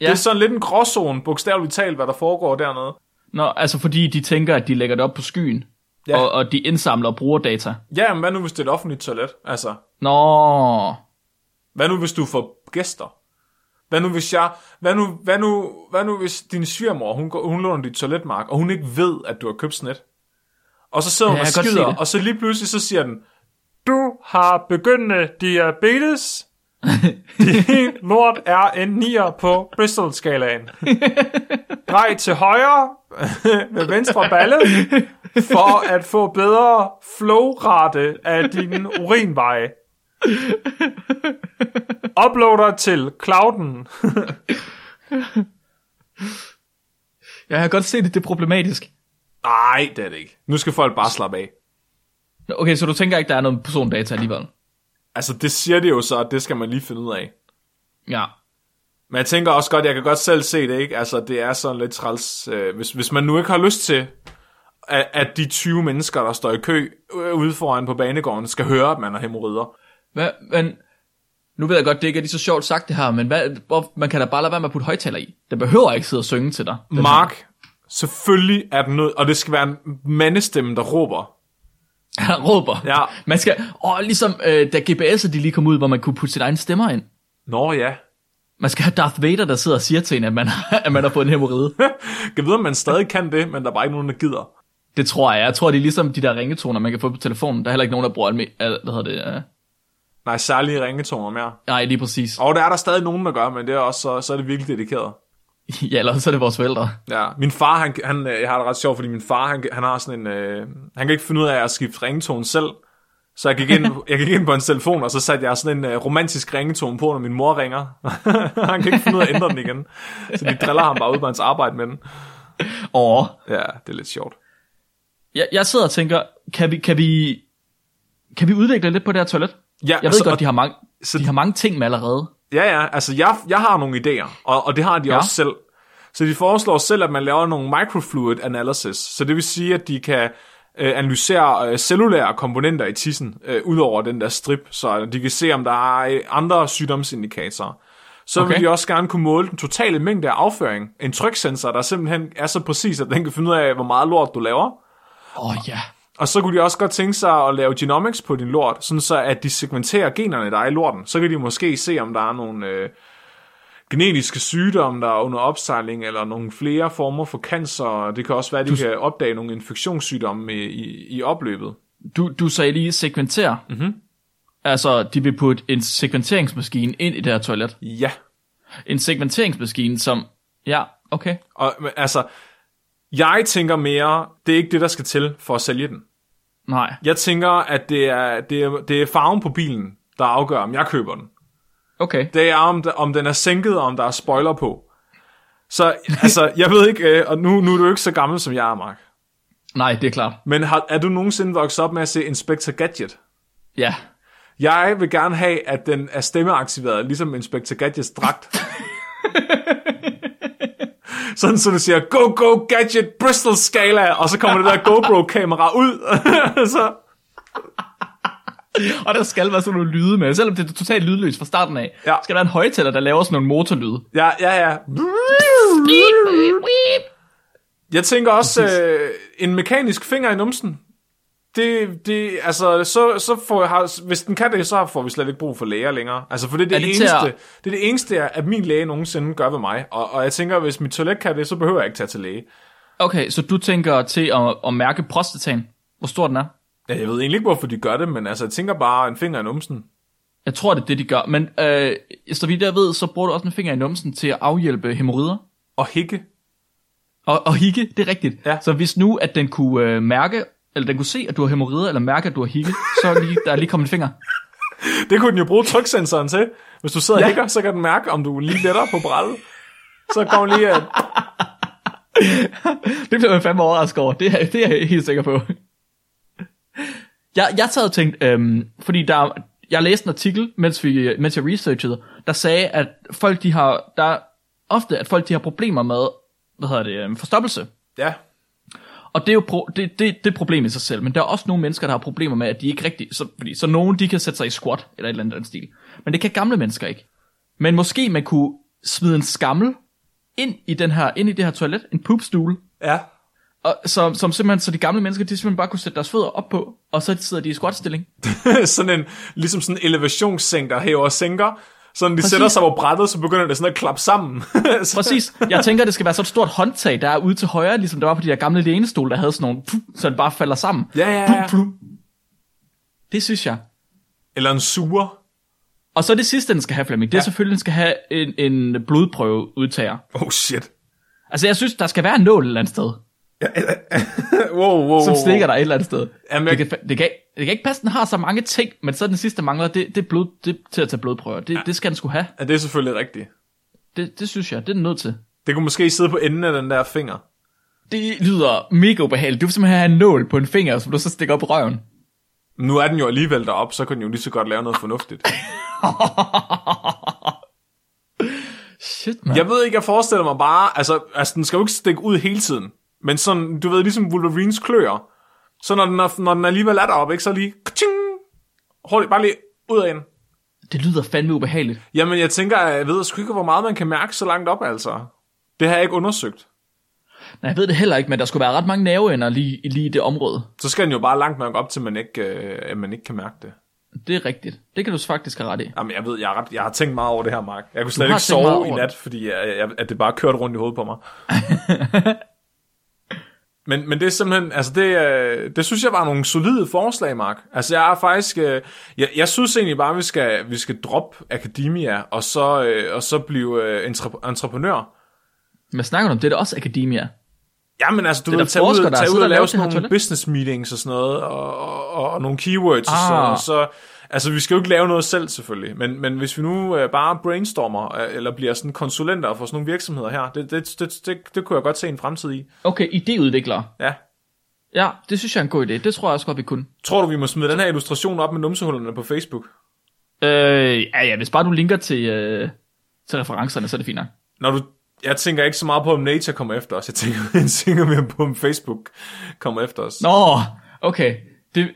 Ja. Det er sådan lidt en gråzone, bogstaveligt talt, hvad der foregår dernede. Nå, altså fordi de tænker, at de lægger det op på skyen, Ja. og, og de indsamler og bruger data. Ja, men hvad nu, hvis det er et offentligt toilet? Altså, Nå, Hvad nu, hvis du får gæster? Hvad nu, hvis jeg... Hvad nu, hvad nu, hvad nu hvis din svigermor, hun, går- hun låner dit toiletmark, og hun ikke ved, at du har købt sådan et? Og så sidder hun Ja, og godt se skider, og så lige pludselig så siger den, du har begyndende diabetes. Din lort er en 9'er på Bristol-skalaen. Drej til højre med venstre balle for at få bedre flowrate af din urinveje. Uploader til clouden. Jeg har godt set, at det er problematisk. Nej, det er det ikke. Nu skal folk bare slappe af. Okay, så du tænker ikke, der er noget persondata alligevel? Altså, det siger det jo så, at det skal man lige finde ud af. Ja. Men jeg tænker også godt, jeg kan godt selv se det, ikke? Altså, det er sådan lidt træls. Øh, hvis, hvis man nu ikke har lyst til, at, at de 20 mennesker, der står i kø øh, ude foran på banegården, skal høre, at man har hemorrider. Hvad, men, nu ved jeg godt, det ikke er lige så sjovt sagt det her, men hvad, hvor, man kan da bare lade være med at putte højtaler i. Den behøver ikke sidde og synge til dig. Mark, selvfølgelig er den nødt, og det skal være en mandestemme, der råber. Han råber. Ja. Man skal, og ligesom øh, da GPS'er de lige kom ud, hvor man kunne putte sit egen stemmer ind. Nå ja. Man skal have Darth Vader, der sidder og siger til en, at man, at man har fået en hemorrhide. Jeg ved, om man stadig kan det, men der er bare ikke nogen, der gider. Det tror jeg. Jeg tror, det er ligesom de der ringetoner, man kan få på telefonen. Der er heller ikke nogen, der bruger alme- al- hvad hedder det? Uh... Nej, særlige ringetoner mere. Nej, lige præcis. Og der er der stadig nogen, der gør, men det er også så, så er det virkelig dedikeret. Ja, eller så er det vores forældre. Ja, min far, han, han, øh, jeg har det ret sjovt, fordi min far, han, han har sådan en, øh, han kan ikke finde ud af at skifte ringetone selv. Så jeg gik, ind, jeg gik ind på en telefon, og så satte jeg sådan en øh, romantisk ringetone på, når min mor ringer. han kan ikke finde ud af at ændre den igen. Så de driller ham bare ud på hans arbejde med den. Åh. Ja, det er lidt sjovt. Jeg, jeg sidder og tænker, kan vi, kan vi, kan vi udvikle lidt på det her toilet? Ja, Jeg ved altså, godt, de har, mange, så- de har mange ting med allerede. Ja, ja, altså jeg, jeg har nogle idéer, og, og det har de Ja. også selv. Så de foreslår selv, at man laver nogle microfluid analysis. Så det vil sige, at de kan øh, analysere øh, cellulære komponenter i tissen, øh, ud over den der strip, så de kan se, om der er øh, andre sygdomsindikatorer. Så okay. Vil de også gerne kunne måle den totale mængde af afføring. En tryksensor, der simpelthen er så præcis, at den kan finde ud af, hvor meget lort du laver. Åh oh, ja. Og så kunne de også godt tænke sig at lave genomics på din lort, sådan så at de segmenterer generne, der er i lorten. Så kan de måske se, om der er nogle øh, genetiske sygdomme, der er under opsejling, eller nogle flere former for cancer. Det kan også være, at de kan opdage nogle infektionssygdomme i, i, i opløbet. Du, du sagde lige sekventere. Mm-hmm. Altså, de vil putte en sekventeringsmaskine ind i det her toilet. Ja. En segmenteringsmaskine, som... Ja, okay. Og men, altså, jeg tænker mere, det er ikke det, der skal til for at sælge den. Nej. Jeg tænker, at det er, det er, det er farven på bilen, der afgør, om jeg køber den. Okay. det er, om, om den er sænket, og om der er spoiler på. Så altså, jeg ved ikke, øh, og nu, nu er du ikke så gammel, som jeg er, Mark. Nej, det er klart. Men har, er du nogensinde vokset op med at se Inspector Gadget? Ja. Jeg vil gerne have, at den er stemmeaktiveret, ligesom Inspector Gadgets dragt. Sådan, så du siger, go, go, gadget, Bristol skala, og så kommer det der GoPro-kamera ud. så, Og der skal være sådan nogle lyde med. Selvom det er totalt lydløst fra starten af, Ja. skal der være en højtaler, der laver sådan nogle motorlyde. ja, ja, ja. Jeg tænker også, øh, en mekanisk finger i numsen. Det, det, altså, så, så får jeg, har, hvis den kan det, så får vi slet ikke brug for læger længere. Altså, for det er det, Er det eneste, at- det er det eneste, at min læge nogensinde gør ved mig. Og, og jeg tænker, hvis mit toilet kan det, så behøver jeg ikke tage til læge. Okay, så du tænker til at, at mærke prostataen, hvor stor den er? Ja, jeg ved egentlig ikke, hvorfor de gør det, men altså, jeg tænker bare en finger i numsen. Jeg tror, det er det, de gør. Men øh, så vidt jeg ved, så bruger du også en finger i numsen til at afhjælpe hemorrider. Og hikke. Og, og hikke, det er rigtigt. Ja. Så hvis nu, at den kunne øh, mærke, eller den kunne se, at du har hemorrider, eller mærke, at du har hikke, så lige, der er lige kommet en finger. Det kunne den jo bruge tryksensoren til. Hvis du sidder Ja. og hikker, så kan den mærke, om du er lige lettere på brættet. Så kommer lige, at Det bliver jeg fandme overrasket over. Det er, det er jeg helt sikker på. Jeg, jeg og tænkt, øhm, fordi der, jeg læste en artikel, mens, vi, mens jeg researchede, der sagde, at folk de har, der er ofte, at folk de har problemer med, hvad hedder det, øhm, forstoppelse. ja, Og det er jo pro, det, det, det er problem i sig selv, men der er også nogle mennesker, der har problemer med, at de ikke rigtig, så, fordi, så nogen de kan sætte sig i squat, eller et eller andet den stil. Men det kan gamle mennesker ikke. Men måske man kunne smide en skammel ind i, den her, ind i det her toilet, en poopstool, ja. og, som, som simpelthen, så de gamle mennesker, de simpelthen bare kunne sætte deres fødder op på, og så sidder de i squat-stilling. sådan en, ligesom sådan en elevationssænk, der hæver og sænker. Så når de Præcis. sætter sig på brættet, så begynder det sådan at klappe sammen. Præcis. Jeg tænker, det skal være så et stort håndtag, der er ude til højre, ligesom der var på de der gamle lænestol, der havde sådan nogle, puh, så det bare falder sammen. Ja, ja, ja. Puh, puh. Det synes jeg. Eller en suger. Og så det sidste, den skal have, Flemming, det er Ja. selvfølgelig, den skal have en, en blodprøve udtager. Oh shit. Altså, jeg synes, der skal være en nål et eller andet sted, wow, wow, som wow. stikker der et eller andet sted. Jamen, det, jeg- kan, fa- det, kan, det kan ikke passe, den har så mange ting, men så den sidste mangler, det, det er blod, det, til at tage blodprøver. Det, det skal den skulle have. Ja, det er selvfølgelig rigtigt. Det, det synes jeg, det er den nødt til. Det kunne måske sidde på enden af den der finger. Det lyder mega ubehageligt. Du vil simpelthen have en nål på en finger, som du så stikker op i røven. Nu er den jo alligevel deroppe, så kan den jo lige så godt lave noget fornuftigt. Shit, man. Jeg ved ikke, jeg forestiller mig bare, altså, altså den skal jo ikke stikke ud hele tiden. Men sådan, du ved, ligesom Wolverines kløer. Så når den, er, når den alligevel er deroppe, ikke, så lige, ka-ting, hurtigt, bare lige ud af en. Det lyder fandme ubehageligt. Jamen, jeg tænker, jeg ved sgu ikke, hvor meget man kan mærke så langt op, altså. Det har jeg ikke undersøgt. Nej, jeg ved det heller ikke, men der skulle være ret mange nerveender lige, lige i det område. Så skal den jo bare langt nok op, til man ikke, øh, at man ikke kan mærke det. Det er rigtigt. Det kan du faktisk have ret i. Jamen, jeg ved, jeg, ret, jeg har tænkt meget over det her, Mark. Jeg kunne slet ikke sove i nat, fordi jeg, jeg, at det bare kørte rundt i hovedet på mig. men, men det er simpelthen, altså det, øh, det synes jeg var nogle solide forslag, Mark. Altså jeg er faktisk, øh, jeg, jeg synes egentlig bare, vi skal, vi skal droppe akademia, og så, øh, og så blive entre, entreprenør. Men snakker du om det, er da også akademia. Jamen altså, du der tage ud, tage ud og og lave sådan nogle business meetings og sådan noget, og, og, og, og nogle keywords og Ah. sådan noget, og så, altså vi skal jo ikke lave noget selv selvfølgelig, men, men hvis vi nu øh, bare brainstormer, øh, eller bliver sådan konsulenter for sådan nogle virksomheder her, det, det, det, det, det kunne jeg godt se en fremtid i. Okay, idéudviklere. Ja. Ja, det synes jeg er en god idé. Det tror jeg også godt, vi kunne. Tror du, vi må smide den her illustration op med numsehullerne på Facebook? Øh, ja, ja, hvis bare du linker til, øh, til referencerne, så er det fint nok. Når du, jeg tænker ikke så meget på, om Nature kommer efter os, jeg tænker, jeg tænker mere på, om Facebook kommer efter os. Nå, okay. Det,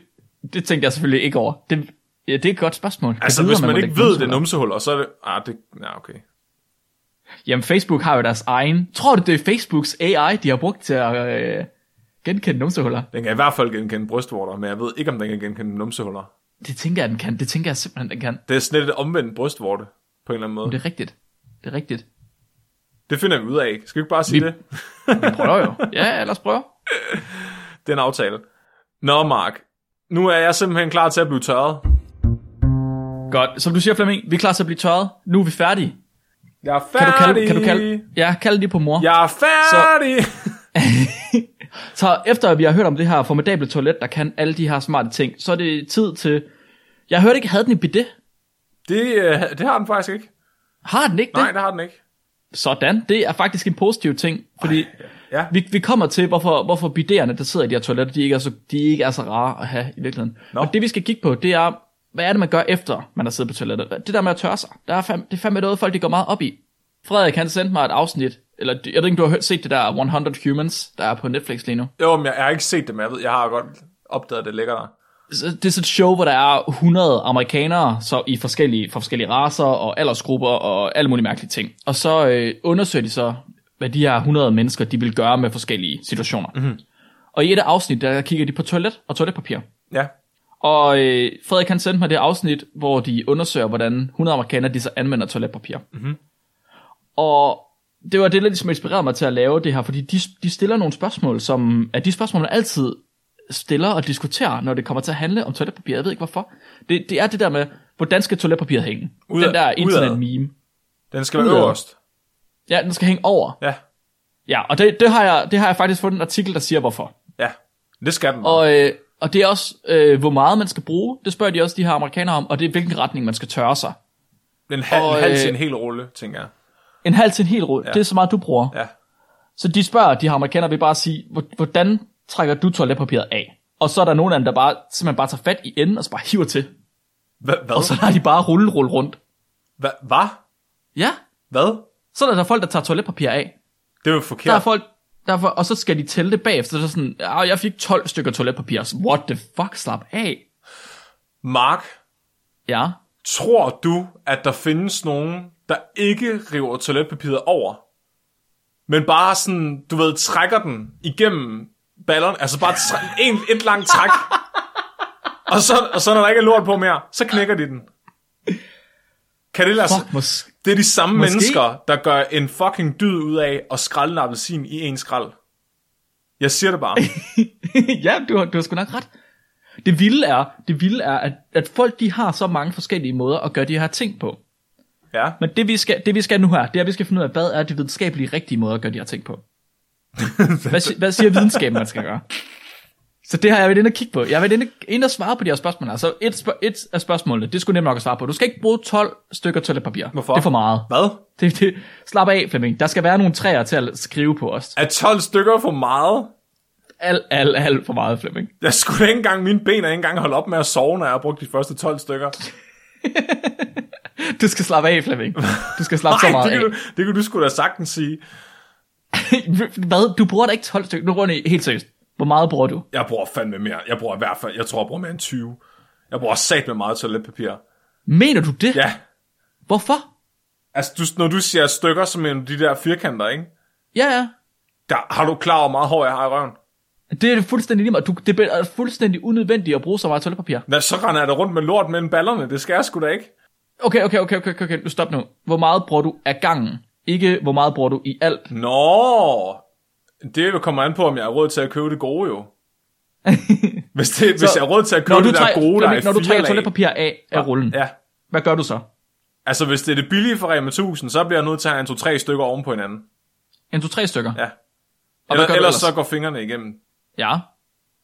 det tænkte jeg selvfølgelig ikke over. Det, ja, det er et godt spørgsmål. Jeg altså, ved, hvis man må ikke ved, det er numsehuller. numsehuller, så er det... Ah, det... Ja, okay. Jamen, Facebook har jo deres egen... Tror du, det er Facebooks AI, de har brugt til at øh, genkende numsehuller? Den kan i hvert fald genkende brystvorter, men jeg ved ikke, om den kan genkende numsehuller. Det tænker jeg, den kan. Det tænker jeg simpelthen, den kan. Det er sådan lidt omvendt brystvorte, på en eller anden måde. Det er rigtigt. Det er rigtigt. Det finder vi ud af. Skal vi ikke bare sige Vi- det? Vi prøver jo. Ja, lad os prøve. Det er en aftale. Nå, Mark. Nu er jeg simpelthen klar til at blive tørret. Godt. Som du siger, Flemming, vi er klar til at blive tørret. Nu er vi færdige. Jeg er Kan du færdig. kalde, kan du kalde, ja, kalde lige på mor. Jeg er færdig. Så efter at vi har hørt om det her formidable toilet, der kan alle de her smarte ting, så er det tid til... Jeg hørte ikke, havde den i bidet? Det, øh, det har den faktisk ikke. Har den ikke det? Nej, det har den ikke. Sådan. Det er faktisk en positiv ting, fordi Ja. vi, vi kommer til, hvorfor, hvorfor biderne, der sidder i de her toiletter, de ikke er så, de ikke er så rare at have i virkeligheden. Nå. Men det vi skal kigge på, det er, hvad er det, man gør efter, man har siddet på toilettet? Det der med at tørre sig, der er fandme, det er fandme noget, folk de går meget op i. Frederik, han sendte mig et afsnit, eller jeg ved ikke, du har set det der 100 Humans, der er på Netflix lige nu. Jo, men jeg, jeg har ikke set det, men jeg, ved, jeg har godt opdaget, det ligger der. Det er sådan et show, hvor der er 100 amerikanere så i forskellige, fra forskellige raser og aldersgrupper og alle mulige mærkelige ting. Og så øh, undersøger de så, hvad de her 100 mennesker, de vil gøre med forskellige situationer. Mm-hmm. Og i et af afsnit, der kigger de på toilet og toiletpapir. Ja. Og øh, Frederik han sendte mig det afsnit, hvor de undersøger, hvordan 100 amerikanere de så anvender toiletpapir. Mm-hmm. Og det var det, der ligesom inspirerede mig til at lave det her, fordi de, de stiller nogle spørgsmål, som er de spørgsmål, man altid stiller og diskuterer, når det kommer til at handle om toiletpapir. Jeg ved ikke hvorfor. Det, det er det der med, hvordan skal toiletpapiret hænge? Udad- Den der internet-meme. Den skal være øverst. Ja, den skal hænge over. Ja. Ja, og det, det, har jeg, det har jeg faktisk fundet en artikel, der siger hvorfor. Ja. Det skal den. Og, øh, og det er også, øh, hvor meget man skal bruge. Det spørger de også de her amerikanere om, og det er hvilken retning man skal tørre sig. en halv, og, en halv øh, til en hel rulle, tænker jeg. En halv til en hel rulle. Ja. Det er så meget, du bruger. Ja. Så de spørger, de her amerikanere vil bare sige, "Hvor- hvordan trækker du toiletpapiret af? Og så er der nogen af dem, der bare, simpelthen bare tager fat i enden, og så bare hiver til. Hvad? Hvad? Og så lader de bare rulle, rulle rundt. Hvad? Hvad? Ja, Hvad? så er der folk, der tager toiletpapir af. Det er jo Der er forkert. folk, der er, for- og så skal de tælle det bagefter. Så sådan, ja, jeg fik 12 stykker toiletpapir. Så, What the fuck, slap af. Mark, Ja, tror du, at der findes nogen, der ikke river toiletpapiret over, men bare sådan, du ved, trækker den igennem ballerne, altså bare træ- en, et langt træk, og så, og så når der ikke er lort på mere, så knækker de den. Kan det lade sig? fuck, mås- Det er de samme Måske. mennesker, der gør en fucking dyd ud af at skralde en appelsin i en skrald. Jeg siger det bare. ja, du har, du har sgu nok ret. Det vilde er, det vilde er at, at folk de har så mange forskellige måder at gøre de her ting på. Ja. Men det vi skal, det vi skal nu her, det er, at vi skal finde ud af, hvad er de videnskabelige rigtige måder at gøre de her ting på. hvad, hvad siger videnskaben, man skal gøre? Så det har jeg været inde og kigge på. Jeg har været inde, inde og svare på de her spørgsmål. Altså et, spørg- et af spørgsmålene, det skulle nemt nok at svare på. Du skal ikke bruge 12 stykker toiletpapir. Hvorfor? Det er for meget. Hvad? Det, det, slap af, Flemming. Der skal være nogle træer til at skrive på os. Er 12 stykker for meget? Alt, alt, alt for meget, Flemming. Jeg skulle ikke engang, mine ben er ikke engang holde op med at sove, når jeg har brugt de første 12 stykker. Du skal slappe af, Flemming. Du skal slappe så Nej, meget det af. du, det kan du sgu da sagtens sige. Hvad? Du bruger da ikke 12 stykker. Nu runder helt seriøst. Hvor meget bruger du? Jeg bruger fandme mere. Jeg bruger i hvert fald, jeg tror, jeg bruger mere end 20. Jeg bruger sat med meget toiletpapir. Mener du det? Ja. Hvorfor? Altså, du, når du siger stykker, som en de der firkanter, ikke? Ja, ja. Der, har du klar over, hvor meget hår jeg har i røven? Det er fuldstændig lige. Du, det er fuldstændig unødvendigt at bruge så meget toiletpapir. Hvad, så render jeg da rundt med lort mellem ballerne. Det skal jeg sgu da ikke. Okay, okay, okay, okay, okay, okay. Nu stop nu. Hvor meget bruger du af gangen? Ikke hvor meget bruger du i alt. Nå, det kommer an på, om jeg har råd til at købe det gode, jo. Hvis, det, hvis jeg har råd til at købe det der træ- gode, der er når du trækker toiletpapir af, af rullen, Ja, hvad gør du så? altså hvis det er det billige for Rema 1000, så bliver jeg nødt til at have en to-tre stykker oven på hinanden. En, to, tre stykker. Ja. Og Eller, ellers ellers? så går fingrene igennem. Ja.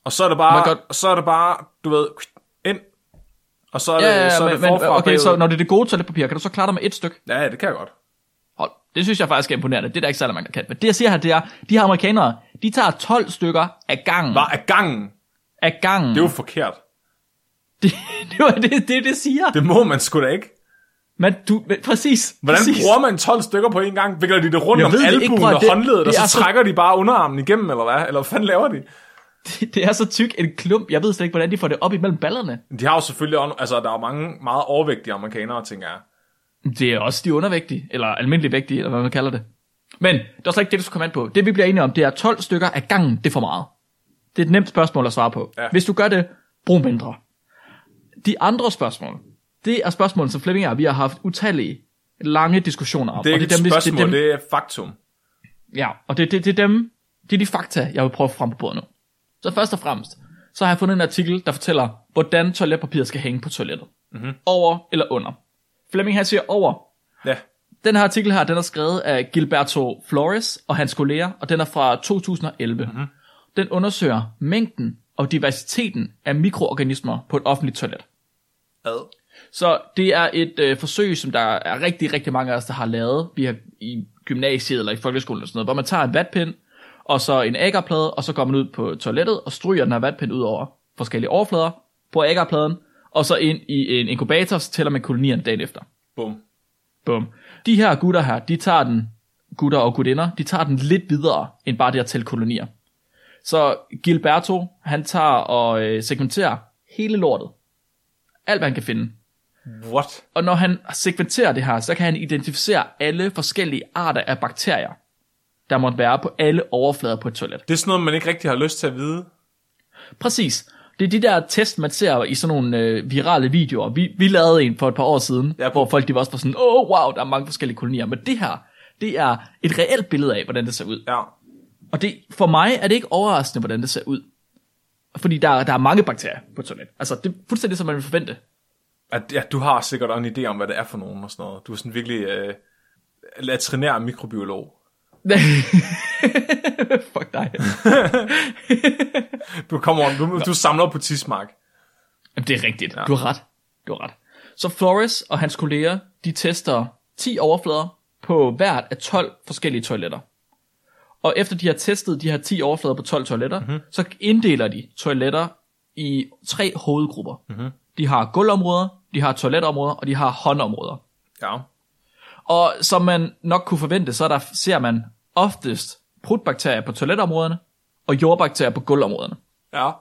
Og så er det bare, gør- så er det bare, du ved, ind. Og så er det, Ja, ja, så er ja det men, men, forfra okay, bagud. så når det er det gode toiletpapir, kan du så klare dig med et stykke? Ja, det kan jeg godt. Det synes jeg faktisk er imponerende. Det er der ikke særlig mange, der kan. Men det jeg siger her, det er, de her amerikanere, de tager 12 stykker af gangen. Bare af gangen. Af gangen. Det er jo forkert. det, det, var det, det, det siger. Det må man sgu da ikke. Men du, men, præcis. Hvordan præcis. bruger man 12 stykker på en gang? Vikler de det rundt Jeg om albuen og Det- håndledet, og det så er så- trækker de bare underarmen igennem, eller hvad? Eller hvad fanden laver de? Det, det er så tyk en klump. Jeg ved slet ikke, hvordan de får det op imellem ballerne. De har jo selvfølgelig, altså der er jo mange meget overvægtige amerikanere, tænker jeg. Det er også de undervægtige, eller almindelig vægtige, eller hvad man kalder det. Men det er slet ikke det, du skal komme an på. Det vi bliver enige om, det er 12 stykker af gangen, det er for meget. Det er et nemt spørgsmål at svare på. Ja. Hvis du gør det, brug mindre. De andre spørgsmål, det er spørgsmål, som Flemming og vi har haft utallige lange diskussioner om. Det er og ikke et vi- spørgsmål, det er dem, det er faktum. Ja, og det, det, det er dem, det er de fakta, jeg vil prøve at få frem på bordet nu. Så først og fremmest, så har jeg fundet en artikel, der fortæller, hvordan toiletpapiret skal hænge på toilettet. Mm-hmm. Over eller under. Flemming han siger over. Ja. Den her artikel her, den er skrevet af Gilberto Flores og hans kolleger, og den er fra 2011. Mm-hmm. Den undersøger mængden og diversiteten af mikroorganismer på et offentligt toilet. Ad. Så det er et øh, forsøg, som der er rigtig, rigtig mange af os, der har lavet vi har, i gymnasiet eller i folkeskolen og sådan noget, hvor man tager en vatpind, og så en agarplade, og så går man ud på toilettet og stryger den her vatpind ud over forskellige overflader på agarpladen, og så ind i en inkubator, så tæller man kolonierne dagen efter. Bum. Bum. De her gutter her, de tager den, gutter og gutinder, de tager den lidt videre, end bare det at tælle kolonier. Så Gilberto, han tager og øh, segmenterer hele lortet. Alt, hvad han kan finde. What? Og når han segmenterer det her, så kan han identificere alle forskellige arter af bakterier, der måtte være på alle overflader på et toilet. Det er sådan noget, man ikke rigtig har lyst til at vide. Præcis. Det er de der test, man ser i sådan nogle øh, virale videoer. Vi, vi lavede en for et par år siden, Ja. hvor folk de var også var sådan, åh oh, wow, der er mange forskellige kolonier. Men det her, det er et reelt billede af, hvordan det ser ud. Ja. Og det, for mig er det ikke overraskende, hvordan det ser ud. Fordi der, der er mange bakterier på et toilet. Altså, det er fuldstændig som man vil forvente. At, ja, du har sikkert også en idé om, hvad det er for nogen og sådan noget. Du er sådan virkelig øh, latrinær mikrobiolog. Fuck dig. Du kommer, du, du samler på tidsmark. Jamen, det er rigtigt. Ja. Du har ret. Du har ret. Så Flores og hans kolleger, de tester 10 overflader på hvert af 12 forskellige toiletter. Og efter de har testet de her 10 overflader på 12 toiletter, mm-hmm. så inddeler de toiletter i tre hovedgrupper. Mm-hmm. De har gulvområder, de har toiletområder, og de har håndområder. Ja. Og som man nok kunne forvente, så der ser man oftest prutbakterier på toiletområderne, og jordbakterier på gulvområderne. Ja.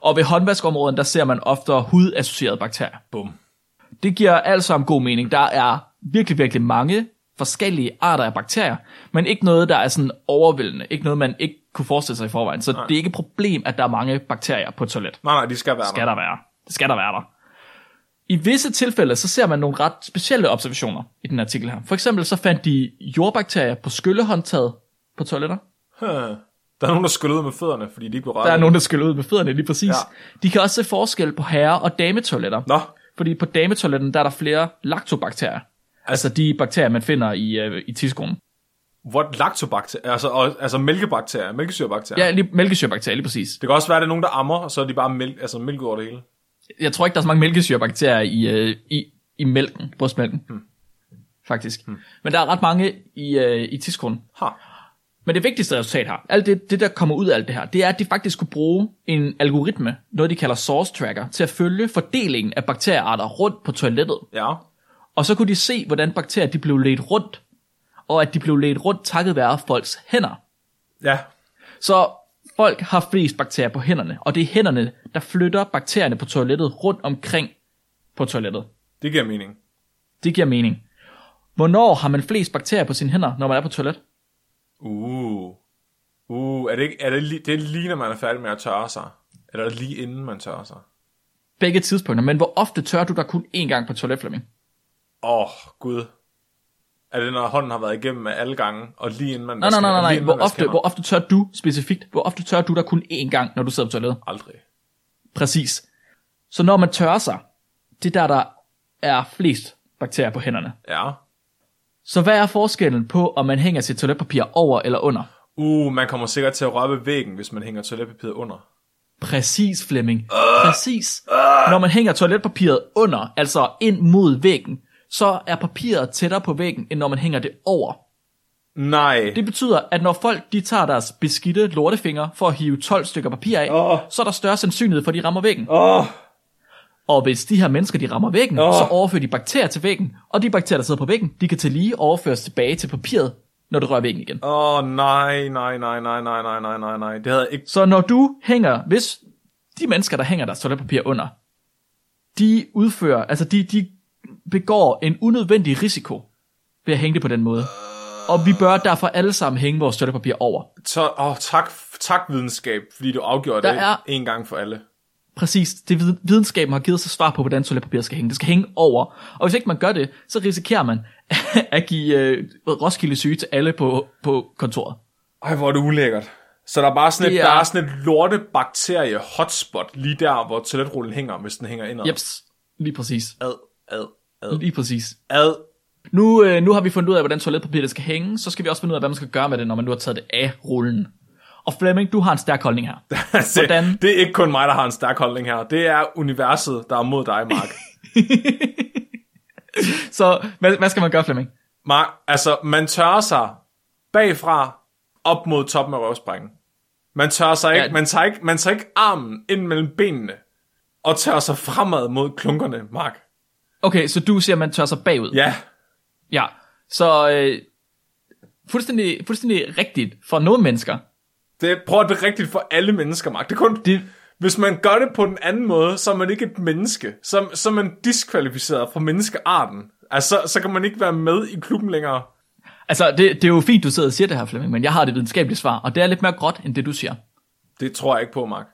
Og ved håndvaskområden, der ser man oftere hudassocierede bakterier. Bum. Det giver alt sammen god mening. Der er virkelig, virkelig mange forskellige arter af bakterier, men ikke noget, der er sådan overvældende. Ikke noget, man ikke kunne forestille sig i forvejen. Så Nej. det er ikke et problem, at der er mange bakterier på et toilet. Nej, nej, de skal være Skal der. der være. Det skal der være der. I visse tilfælde, så ser man nogle ret specielle observationer i den artikel her. For eksempel så fandt de jordbakterier på skyllehåndtaget på toiletter. Huh. Der er nogen, der skyller ud med fødderne, fordi de ikke blev rørt. Der er nogen, der skyller ud med fødderne, lige præcis. Ja. De kan også se forskel på herre- og dametoiletter. Nå, Fordi på dametoiletten, der er der flere lactobakterier. Altså de bakterier, man finder i, øh, i tidskolen. what lactobakterier, altså, og, altså mælkebakterier, mælkesyrebakterier. Ja, lige, mælkesyrebakterier, lige præcis. Det kan også være, at det er nogen, der ammer, og så er de bare mælk, altså mælk over det hele. Jeg tror ikke, der er så mange mælkesyrebakterier i, øh, i, i mælken, brystmælken. Hmm. Faktisk. Hmm. Men der er ret mange i, øh, i tidskolen. Ha. Men det vigtigste resultat her, alt det, det der kommer ud af alt det her, det er, at de faktisk kunne bruge en algoritme, noget de kalder source tracker, til at følge fordelingen af bakteriearter rundt på toilettet. Ja. Og så kunne de se, hvordan bakterier de blev ledt rundt, og at de blev ledt rundt takket være folks hænder. Ja. Så folk har flest bakterier på hænderne, og det er hænderne, der flytter bakterierne på toilettet rundt omkring på toilettet. Det giver mening. Det giver mening. Hvornår har man flest bakterier på sine hænder, når man er på toilet? Uh. Uh, er det ikke, er det, lige, det er lige, når man er færdig med at tørre sig? Eller er det lige inden man tørrer sig? Begge tidspunkter, men hvor ofte tørrer du dig kun én gang på toilet, Flemming? Åh, oh, gud. Er det, når hånden har været igennem alle gange, og lige inden man Nej, nej, nej, nej, Hvor ofte, hvor ofte tørrer du specifikt? Hvor ofte tørrer du dig kun én gang, når du sidder på toilettet? Aldrig. Præcis. Så når man tørrer sig, det er der, der er flest bakterier på hænderne. Ja. Så hvad er forskellen på, om man hænger sit toiletpapir over eller under? Uh, man kommer sikkert til at røre ved væggen, hvis man hænger toiletpapiret under. Præcis, Flemming. Præcis. Når man hænger toiletpapiret under, altså ind mod væggen, så er papiret tættere på væggen, end når man hænger det over. Nej. Det betyder, at når folk de tager deres beskidte lortefinger for at hive 12 stykker papir af, Åh. så er der større sandsynlighed for, at de rammer væggen. Åh, oh, Og hvis de her mennesker, de rammer væggen, Åh. så overfører de bakterier til væggen, og de bakterier, der sidder på væggen, de kan til lige overføres tilbage til papiret, når du rører væggen igen. oh, nej, nej, nej, nej, nej, nej, nej, nej, nej. Det havde ikke... Så når du hænger, hvis de mennesker, der hænger deres toiletpapir under, de udfører, altså de, de begår en unødvendig risiko ved at hænge det på den måde. Og vi bør derfor alle sammen hænge vores toiletpapir over. Så, oh, tak, tak videnskab, fordi du afgjorde Der det er- en gang for alle. Præcis, det vid- videnskaben har givet sig svar på, hvordan toiletpapir skal hænge. Det skal hænge over. Og hvis ikke man gør det, så risikerer man at give øh, Roskilde syge til alle på, på kontoret. Ej, hvor er det ulækkert. Så der er bare sådan et, Det er... er- der er sådan et lorte bakterie hotspot lige der, hvor toiletrullen hænger, hvis den hænger indad. Jeps, lige præcis. Ad, ad, ad, Lige præcis. ad. Nu, øh, nu har vi fundet ud af, hvordan toiletpapir det skal hænge, så skal vi også finde ud af, hvad man skal gøre med det, når man nu har taget det af rullen. Og Flemming, du har en stærk holdning her. Altså, Hvordan? Det er ikke kun mig, der har en stærk holdning her. Det er universet, der er mod dig, Mark. Så hvad, hvad skal man gøre, Flemming? Mark, altså, man tørrer sig bagfra op mod toppen af røvsprækken. Man tørrer sig ikke, Ja. man tager ikke, man tager ikke armen ind mellem benene og tørrer sig fremad mod klunkerne, Mark. Okay, så du siger, at man tør sig bagud. Ja, ja. Så øh, fuldstændig, fuldstændig rigtigt for nogle mennesker. det, prøv at det er rigtigt for alle mennesker, Mark. Det er kun, Det, hvis man gør det på den anden måde, så er man ikke et menneske. Så, så er man diskvalificeret fra menneskearten. Altså, så kan man ikke være med i klubben længere. altså, det, det er jo fint, du sidder og siger det her, Flemming, men jeg har det videnskabelige svar, og det er lidt mere gråt, end det du siger. Det tror jeg ikke på, Mark.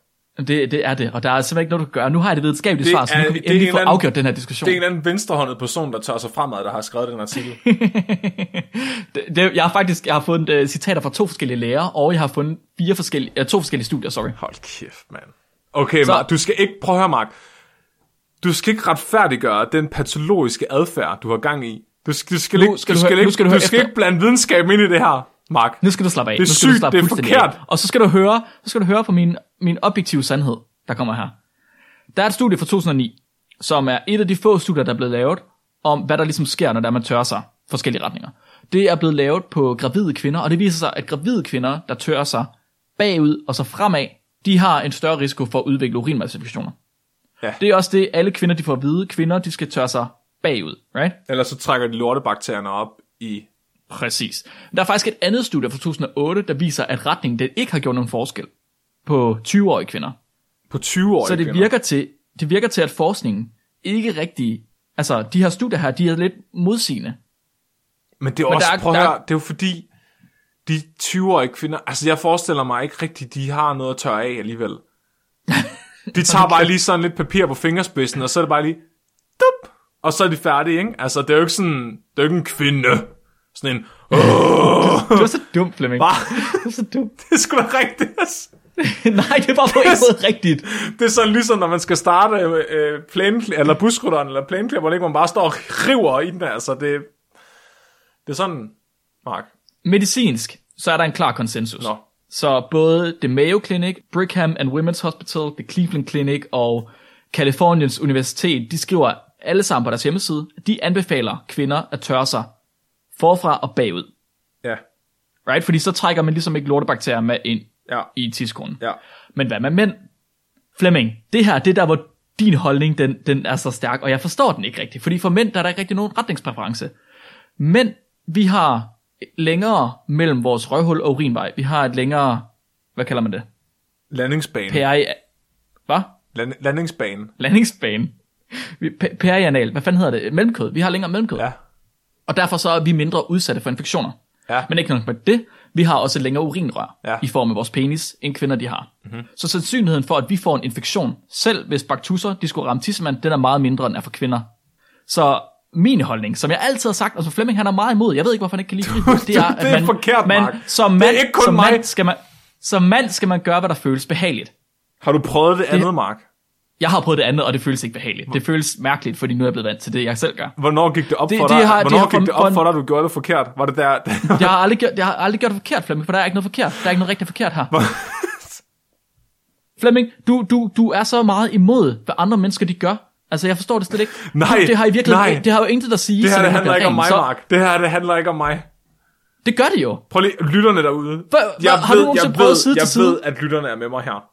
Det, det er det, og der er simpelthen ikke noget, du kan gøre. Nu har jeg det videnskabelige Det svar, så nu kan vi endelig en få anden- afgjort den her diskussion. Det er en anden venstrehåndet person, der tør sig fremad, der har skrevet den artikel. det, det, jeg har faktisk jeg har fundet uh, citater fra to forskellige lærere, og jeg har fundet fire forskellige, uh, to forskellige studier, sorry. Hold kæft, mand. Okay, Så- Mark, du skal ikke... Prøv at høre, Mark. Du skal ikke retfærdiggøre den patologiske adfærd, du har gang i. Du skal, du skal, Nu ikke, skal du du skal, høre- ikke, skal du du skal ikke blande videnskab ind i det her, Mark. Nu skal du slappe af. Det er nu skal du sygt, slappe det er forkert. Af. Og så skal du høre, så skal du høre på min, min objektive sandhed, der kommer her. Der er et studie fra 2009, som er et af de få studier, der er blevet lavet, om hvad der ligesom sker, når der man tørrer sig forskellige retninger. Det er blevet lavet på gravide kvinder, og det viser sig, at gravide kvinder, der tørrer sig bagud og så fremad, de har en større risiko for at udvikle urinmalsinfektioner. Ja. Det er også det, alle kvinder de får at vide. Kvinder, de skal tørre sig bagud, right? Ellers så trækker de lortebakterierne op i... Præcis. Der er faktisk et andet studie fra 2008, der viser, at retningen den ikke har gjort nogen forskel på 20-årige kvinder. På 20 år. Så det virker, til, det virker til, at forskningen ikke rigtig... Altså, de her studier her, de er lidt modsigende. Men det er Men også, der er- prøv at høre, det er jo fordi, de 20-årige kvinder, altså jeg forestiller mig ikke rigtigt, de har noget at tørre af alligevel. De tager bare lige sådan lidt papir på fingerspidsen, og så er det bare lige, dup, og så er de færdige, ikke? Altså det er jo ikke sådan, det er jo ikke en kvinde, sådan en, Åh! Du er så dum, Flemming. Hva? Du er så dum. Det er sgu da rigtigt. Nej, det var på en måde rigtigt. Det er sådan ligesom, når man skal starte øh, plan, eller busrytteren, eller planklipperen, ikke? Man bare står og river i den, altså. Det, det er sådan, Mark. Medicinsk, så er der en klar konsensus. Nå. Så både det Mayo Clinic, Brigham and Women's Hospital, det Cleveland Clinic og Californiens Universitet, de skriver alle sammen på deres hjemmeside, de anbefaler kvinder at tørre sig forfra og bagud. Ja, Right? Fordi så trækker man ligesom ikke lortebakterier med ind ja, i tidskonen. ja. Men hvad med mænd? Flemming, det her, det er der, hvor din holdning, den, den er så stærk, og jeg forstår den ikke rigtigt, fordi for mænd, der er der ikke rigtig nogen retningspræference. Men vi har længere mellem vores røvhul og urinvej. Vi har et længere, hvad kalder man det? Landingsbane. Peri... Hvad? Land, landingsbane. Landingsbane. Perianal, hvad fanden hedder det? Mellemkød. Vi har længere mellemkød. Ja. Og derfor så er vi mindre udsatte for infektioner. Ja. Men ikke nok med det, vi har også længere urinrør Ja. i form af vores penis, end kvinder de har. Mm-hmm. Så sandsynligheden for, at vi får en infektion, selv hvis baktusser de skulle ramme tissemand, den er meget mindre end er for kvinder. Så min holdning, som jeg altid har sagt, og som Flemming han er meget imod, jeg ved ikke, hvorfor han ikke kan lide fri, det er, at Det er man, forkert, man, Mark. som Det mand, er ikke kun som mig. Mand skal man, som mand skal man gøre, hvad der føles behageligt. Har du prøvet det andet, Mark? Jeg har prøvet det andet, og det føles ikke behageligt. Det føles mærkeligt, fordi nu er jeg blevet vant til det, jeg selv gør. Hvornår gik det op Det- for dig? har- det Hvornår har gik det op for dig, at du gjorde det forkert? Var det der... Jeg har aldrig gjort, jeg har aldrig gjort det forkert, Flemming, for der er ikke noget forkert. Der er ikke noget rigtig forkert her. Flemming, du, du, du er så meget imod, hvad andre mennesker de gør. Altså, jeg forstår det slet ikke. Nej, det har i virkeligheden, nej. det har jo intet at sige. det her det handler ikke om mig, så, Mark. Det her det handler ikke om mig. Det gør det jo. Prøv lige, lytterne derude. Hvad- hvad- har du nogensinde jeg prøvet ved, side til jeg side? ved, at lytterne er med mig her.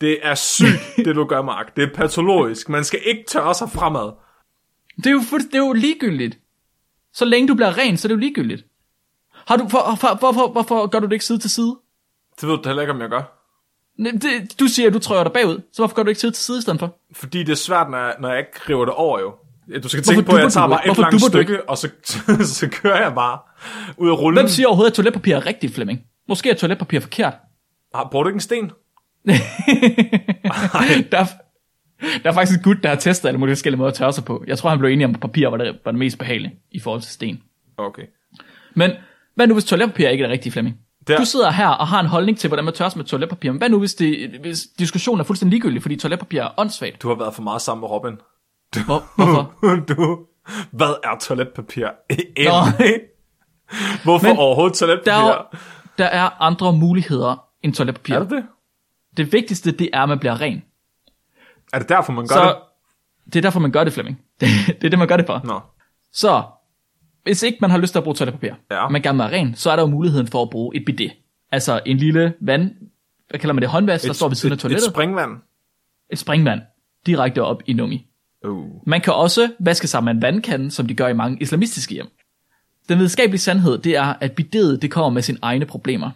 Det er sygt, det du gør, Mark. Det er patologisk. Man skal ikke tørre sig fremad. Det er jo, fuldst- det er jo ligegyldigt. Så længe du bliver ren, så er det jo ligegyldigt. Har du, for, for, hvorfor, hvorfor gør du det ikke side til side? Det ved du heller ikke, om jeg gør. Det, du siger, at du trøjer dig bagud, så hvorfor gør du ikke side til side i stedet for? Fordi det er svært, når jeg, når jeg ikke river det over, jo. Du skal tænke Hvorfor på, at jeg tager bare et langt stykke, og så, så kører jeg bare ud af rullen. Hvem siger overhovedet, at toiletpapir er rigtigt, Flemming? Måske er toiletpapir forkert. Ah, Bruger du ikke en sten? der, er, der er faktisk en gut, der har testet alle mulige forskellige måder at tørre sig på. Jeg tror, han blev enig om, at papir var det, var det mest behagelige i forhold til sten. Okay. Men hvad nu, hvis toiletpapir ikke er det rigtige, Flemming? Der- Du sidder her og har en holdning til, hvordan man tørrer sig med toiletpapir. Men hvad nu, hvis, det, hvis diskussionen er fuldstændig ligegyldig, fordi toiletpapir er åndssvagt? Du har været for meget sammen med Robin. Hvor, hvorfor? du, hvad er toiletpapir? Egentlig? Hvorfor Men overhovedet toiletpapir? Der er, der er andre muligheder end toiletpapir. er det det? Det vigtigste, det er, at man bliver ren. Er det derfor, man gør Så det? det er derfor, man gør det, Flemming. Det, det er det, man gør det for. Nå. Så, hvis ikke man har lyst til at bruge toiletpapir, Ja. og man gerne vil være ren, så er der jo muligheden for at bruge et bidet. Altså en lille vand, hvad kalder man det, håndvask, der står ved siden af et, et toilettet. springvand. et springvand, direkte op i nummi. Uh. Man kan også vaske sig med en vandkande, som de gør i mange islamistiske hjem. Den videnskabelige sandhed, det er, at bidet, det kommer med sine egne problemer.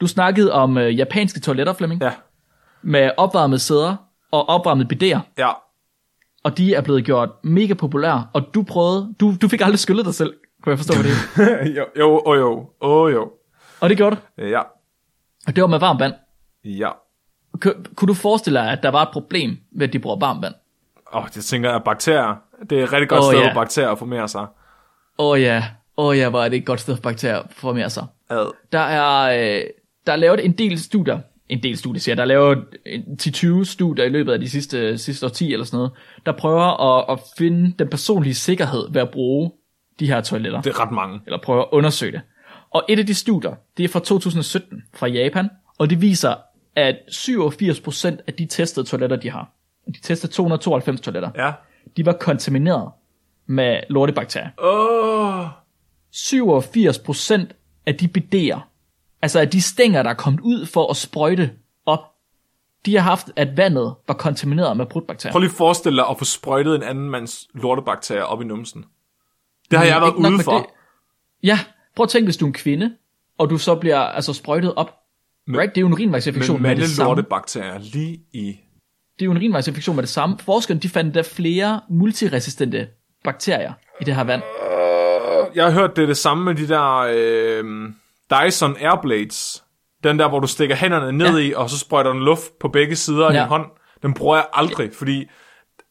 Du snakkede om øh, japanske toiletter, Flemming, Ja. Med opvarmede sæder og opvarmede bideer, Ja. og de er blevet gjort mega populære, og du prøvede, du, du fik aldrig skyllet dig selv, kunne jeg forstå på det. jo, jo, oh, jo, oh, jo. Og det gjorde du, Ja. og det var med varmt vand. Ja. Ku- Kunne du forestille dig, at der var et problem ved, at de bruger varmt vand? Åh, oh, det tænker jeg bakterier. Det er et rigtig godt oh, sted, ja. hvor bakterier formerer sig. Åh oh, ja, åh oh, ja, hvor er det et godt sted for bakterier at formere sig. Ad. Der er, øh, der er lavet en del studier, en del studier der er en- 10-20 studier i løbet af de sidste, sidste årti eller sådan noget, der prøver at, at finde den personlige sikkerhed ved at bruge de her toiletter, Det er ret mange. eller prøve at undersøge det. Og et af de studier, det er fra 2017 fra Japan, og det viser, at 87% af de testede toiletter, de har, de testede 292 toiletter, Ja. de var kontamineret med lortebakterier. Oh. 87% af de bideer, altså af de stænger, der er kommet ud for at sprøjte op, de har haft, at vandet var kontamineret med brudbakterier. Prøv lige at forestille dig at få sprøjtet en anden mands lortebakterier op i numsen. Det har jeg været ude for. det. Ja, prøv at tænke, hvis du er en kvinde, og du så bliver altså sprøjtet op. Men- right? Det er jo en urinvejsinfektion Men med det samme. lortebakterier lige i... Det er jo en urinvejsinfektion med det samme. Forskerne, de fandt der flere multiresistente bakterier i det her vand. Jeg har hørt, det er det samme med de der øh, Dyson Airblades. Den der, hvor du stikker hænderne ned Ja. i, og så sprøjter den luft på begge sider af Ja. din hånd. Den bruger jeg aldrig, fordi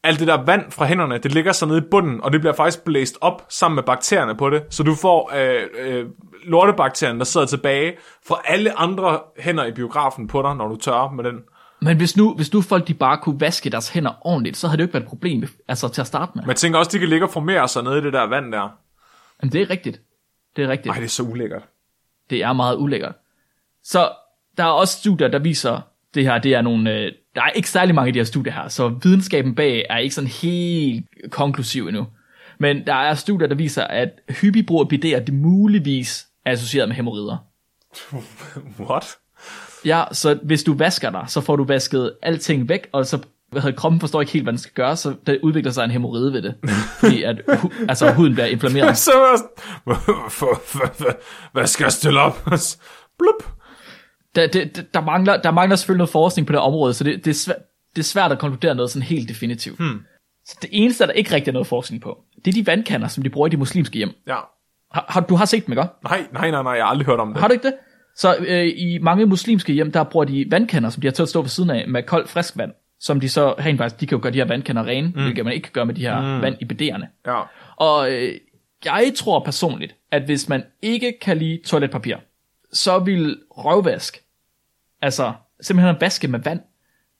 alt det der vand fra hænderne, det ligger så nede i bunden, og det bliver faktisk blæst op sammen med bakterierne på det, så du får øh, øh, lortebakterien, der sidder tilbage fra alle andre hænder i biografen på dig, når du tørrer med den. Men hvis nu, hvis nu folk de bare kunne vaske deres hænder ordentligt, så havde det jo ikke været et problem altså, til at starte med. Men jeg tænker også, de kan ligge og formere sig nede i det der vand der. Men det er rigtigt. Det er rigtigt. Ej, det er så ulækkert. Det er meget ulækkert. Så der er også studier, der viser, det her, det er nogle, øh, der er ikke særlig mange af de her studier her, så videnskaben bag er ikke sådan helt konklusiv endnu. Men der er studier, der viser, at hyppig brug af bidéer, det muligvis er associeret med hemorrider. What? Ja, så hvis du vasker dig, så får du vasket alting væk, og så hvad hedder, kroppen forstår ikke helt, hvad den skal gøre, så der udvikler sig en hemorride ved det. Fordi at hu, altså, huden bliver inflammeret. Så hvad skal jeg stille op? Blup. Der, det, der, mangler, der mangler selvfølgelig noget forskning på det område, så det, det, er, svært, det er svært at konkludere noget sådan helt definitivt. Hmm. Så det eneste, der ikke rigtig er noget forskning på, det er de vandkander, som de bruger i de muslimske hjem. Ja. Har, har, du har set dem, ikke? Nej, nej, nej, nej, jeg har aldrig hørt om det. Har du ikke det? Så øh, i mange muslimske hjem, der bruger de vandkander, som de har til at stå ved siden af, med koldt frisk vand, som de så rent faktisk, de kan jo gøre de her vandkander rene, mm. hvilket man ikke kan gøre med de her mm. vand i bederne. Ja. Og øh, jeg tror personligt, at hvis man ikke kan lide toiletpapir, så vil røvvask, altså simpelthen at vaske med vand,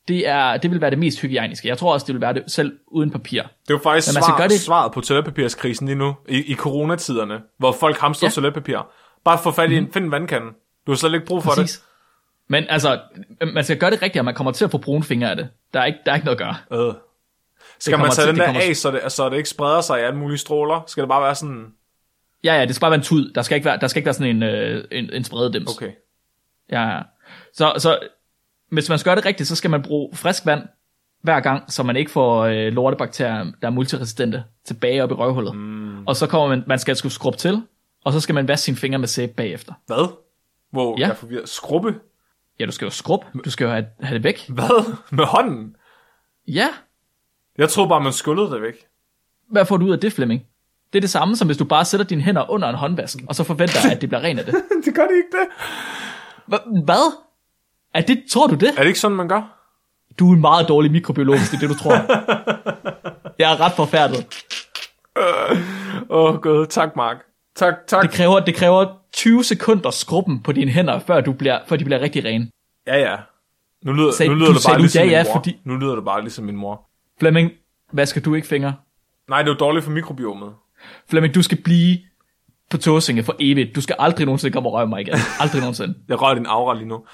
det, er, det vil være det mest hygiejniske. Jeg tror også, det vil være det selv uden papir. Det er jo faktisk svar, gøre det- svaret på toiletpapirskrisen lige nu, i, i coronatiderne, hvor folk hamstrer ja. Toiletpapir. Bare få fat i en, find en vandkande. Du har slet ikke brug for. Præcis. Men altså, man skal gøre det rigtigt, og man kommer til at få brune fingre af det. Der er ikke, der er ikke noget at gøre. Øh. Skal man tage til- den der kommer- af, så det, så det ikke spreder sig i alle mulige stråler? Skal det bare være sådan... Ja, ja, det skal bare være en tud. Der skal ikke være, der skal ikke være sådan en, øh, en, en sprededems. Okay. Ja, ja. Så, så hvis man skal gøre det rigtigt, så skal man bruge frisk vand hver gang, så man ikke får øh, lortebakterier, der er multiresistente, tilbage op i røvhullet. Mm. Og så kommer man, man skal skulle skrubbe til, og så skal man vaske sine fingre med sæbe bagefter. Hvad? Hvor Ja. jeg er forvirret. Skrubbe? Ja, du skal jo skrubbe. Du skal jo have, have det væk. Hvad? Med hånden? Ja. Jeg troede bare, man skyllede det væk. Hvad får du ud af det, Flemming? Det er det samme, som hvis du bare sætter dine hænder under en håndvask, og så forventer, at det bliver rent af det. det gør det ikke det. Hva- Hvad? Er det, tror du det? Er det ikke sådan, man gør? Du er en meget dårlig mikrobiolog, hvis det er det, du tror. Jeg er ret forfærdet. Åh, oh, gud. Tak, Mark. Tak, tak. Det kræver, det kræver 20 sekunder skrubben på dine hænder, før, du bliver, før de bliver rigtig rene. Ja, ja. Nu lyder, Sagde- nu lyder du det bare ligesom ja, min ja, mor. fordi- Nu lyder det bare ligesom min mor. Flemming, hvad skal du ikke fingre? Nej, det er jo dårligt for mikrobiomet. Flemming, du skal blive på tåsinge for evigt. Du skal aldrig nogensinde komme og røre mig igen. Aldrig nogensinde. Jeg rører din aura lige nu.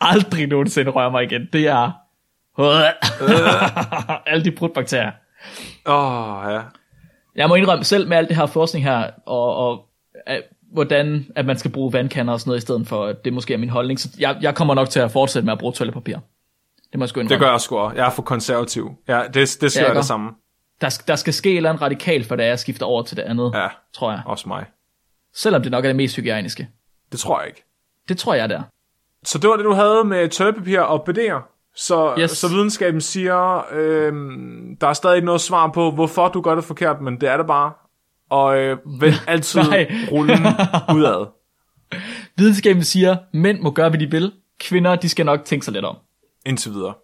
Aldrig nogensinde røre mig igen. Det er... Alle de brudbakterier. Åh, oh, ja. Jeg må indrømme selv med alt det her forskning her, og, og at, hvordan at man skal bruge vandkander og sådan noget, i stedet for, at det måske er min holdning. Så jeg, jeg kommer nok til at fortsætte med at bruge toiletpapir. Det må jeg sgu indrømme. Det gør jeg sgu også. Jeg er for konservativ. Ja, det, det skal Ja, det samme. Der, der skal ske et eller andet radikalt, for da jeg skifter over til det andet, Ja, tror jeg. også mig. Selvom det nok er det mest hygiejniske. Det tror jeg ikke. Det tror jeg, der. Så det var det, du havde med toiletpapir og BD'er. Så, Yes. så videnskaben siger, øhm, der er stadig ikke noget svar på, hvorfor du gør det forkert, men det er det bare. Og øh, vend altid rullen udad. Videnskaben siger, mænd må gøre, hvad de vil. Kvinder, de skal nok tænke sig lidt om. Indtil videre.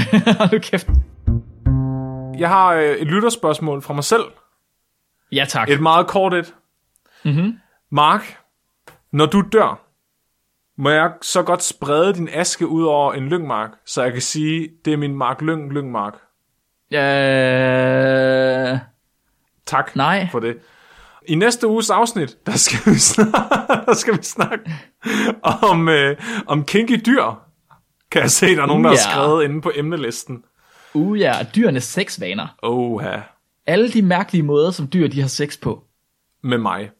Nu kæft. Jeg har øh, et lytterspørgsmål fra mig selv. Ja, tak. Et meget kort et. Mhm. Mark, når du dør, må jeg så godt sprede din aske ud over en lyngmark, så jeg kan sige, det er min Mark Lyng Lyngmark. Øh... Tak Nej. for det. I næste uges afsnit, der skal vi snakke, der skal vi snakke om, øh, om kinky dyr. Kan jeg se, der er nogen, der har Ja. skrevet inde på emnelisten. Uh ja, dyrenes sexvaner. Oha, Alle de mærkelige måder, som dyr de har sex på. med mig.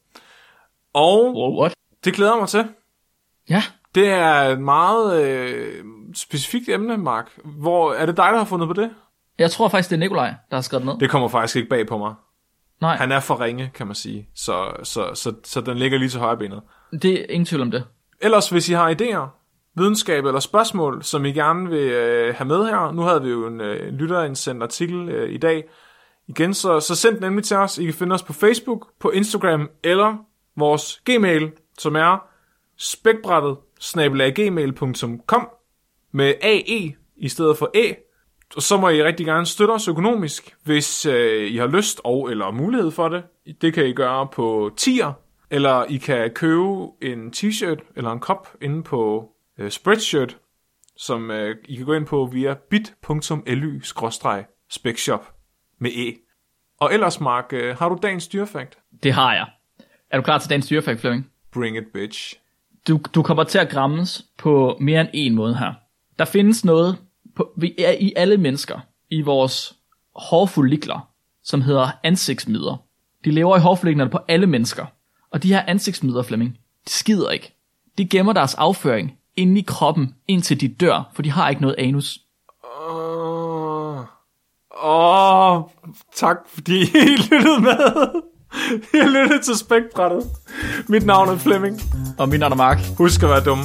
Og Wow, what? det glæder mig til. Ja. Det er et meget øh, specifikt emne, Mark. Hvor, er det dig, der har fundet på det? Jeg tror faktisk, det er Nikolaj, der har skrevet ned. Det kommer faktisk ikke bag på mig. Nej, Han er for ringe, kan man sige. Så, så, så, så den ligger lige til højre benet. det er ingen tvivl om det. Ellers, hvis I har idéer, videnskab eller spørgsmål, som I gerne vil øh, have med her. Nu havde vi jo en øh, lytterindsendt artikel øh, i dag. Igen, så, så send den nemlig til os. I kan finde os på Facebook, på Instagram eller vores gmail, som er spækbrættet snabelaggmail.com med AE i stedet for Æ. så må I rigtig gerne støtte os økonomisk, hvis øh, I har lyst og eller mulighed for det. Det kan I gøre på tier, eller I kan købe en t-shirt eller en kop inde på øh, Spreadshirt, som øh, I kan gå ind på via bit.ly-specshop med e. Og ellers, Mark, øh, har du dagens dyrefakt? Det har jeg. Er du klar til dagens dyrefakt, Flemming? Bring it, bitch. Du, du kommer til at grammes på mere end en måde her. Der findes noget på, vi er i alle mennesker, i vores hårfollikler, som hedder ansigtsmider. De lever i hårfolliklerne på alle mennesker. Og de her ansigtsmider, Flemming, de skider ikke. De gemmer deres afføring inde i kroppen, indtil de dør, for de har ikke noget anus. Åh, oh, tak fordi I lyttede med. Jeg lyttede til spækbrættet. Mit navn er Flemming. Og min navn er Mark. Husk at være dumme.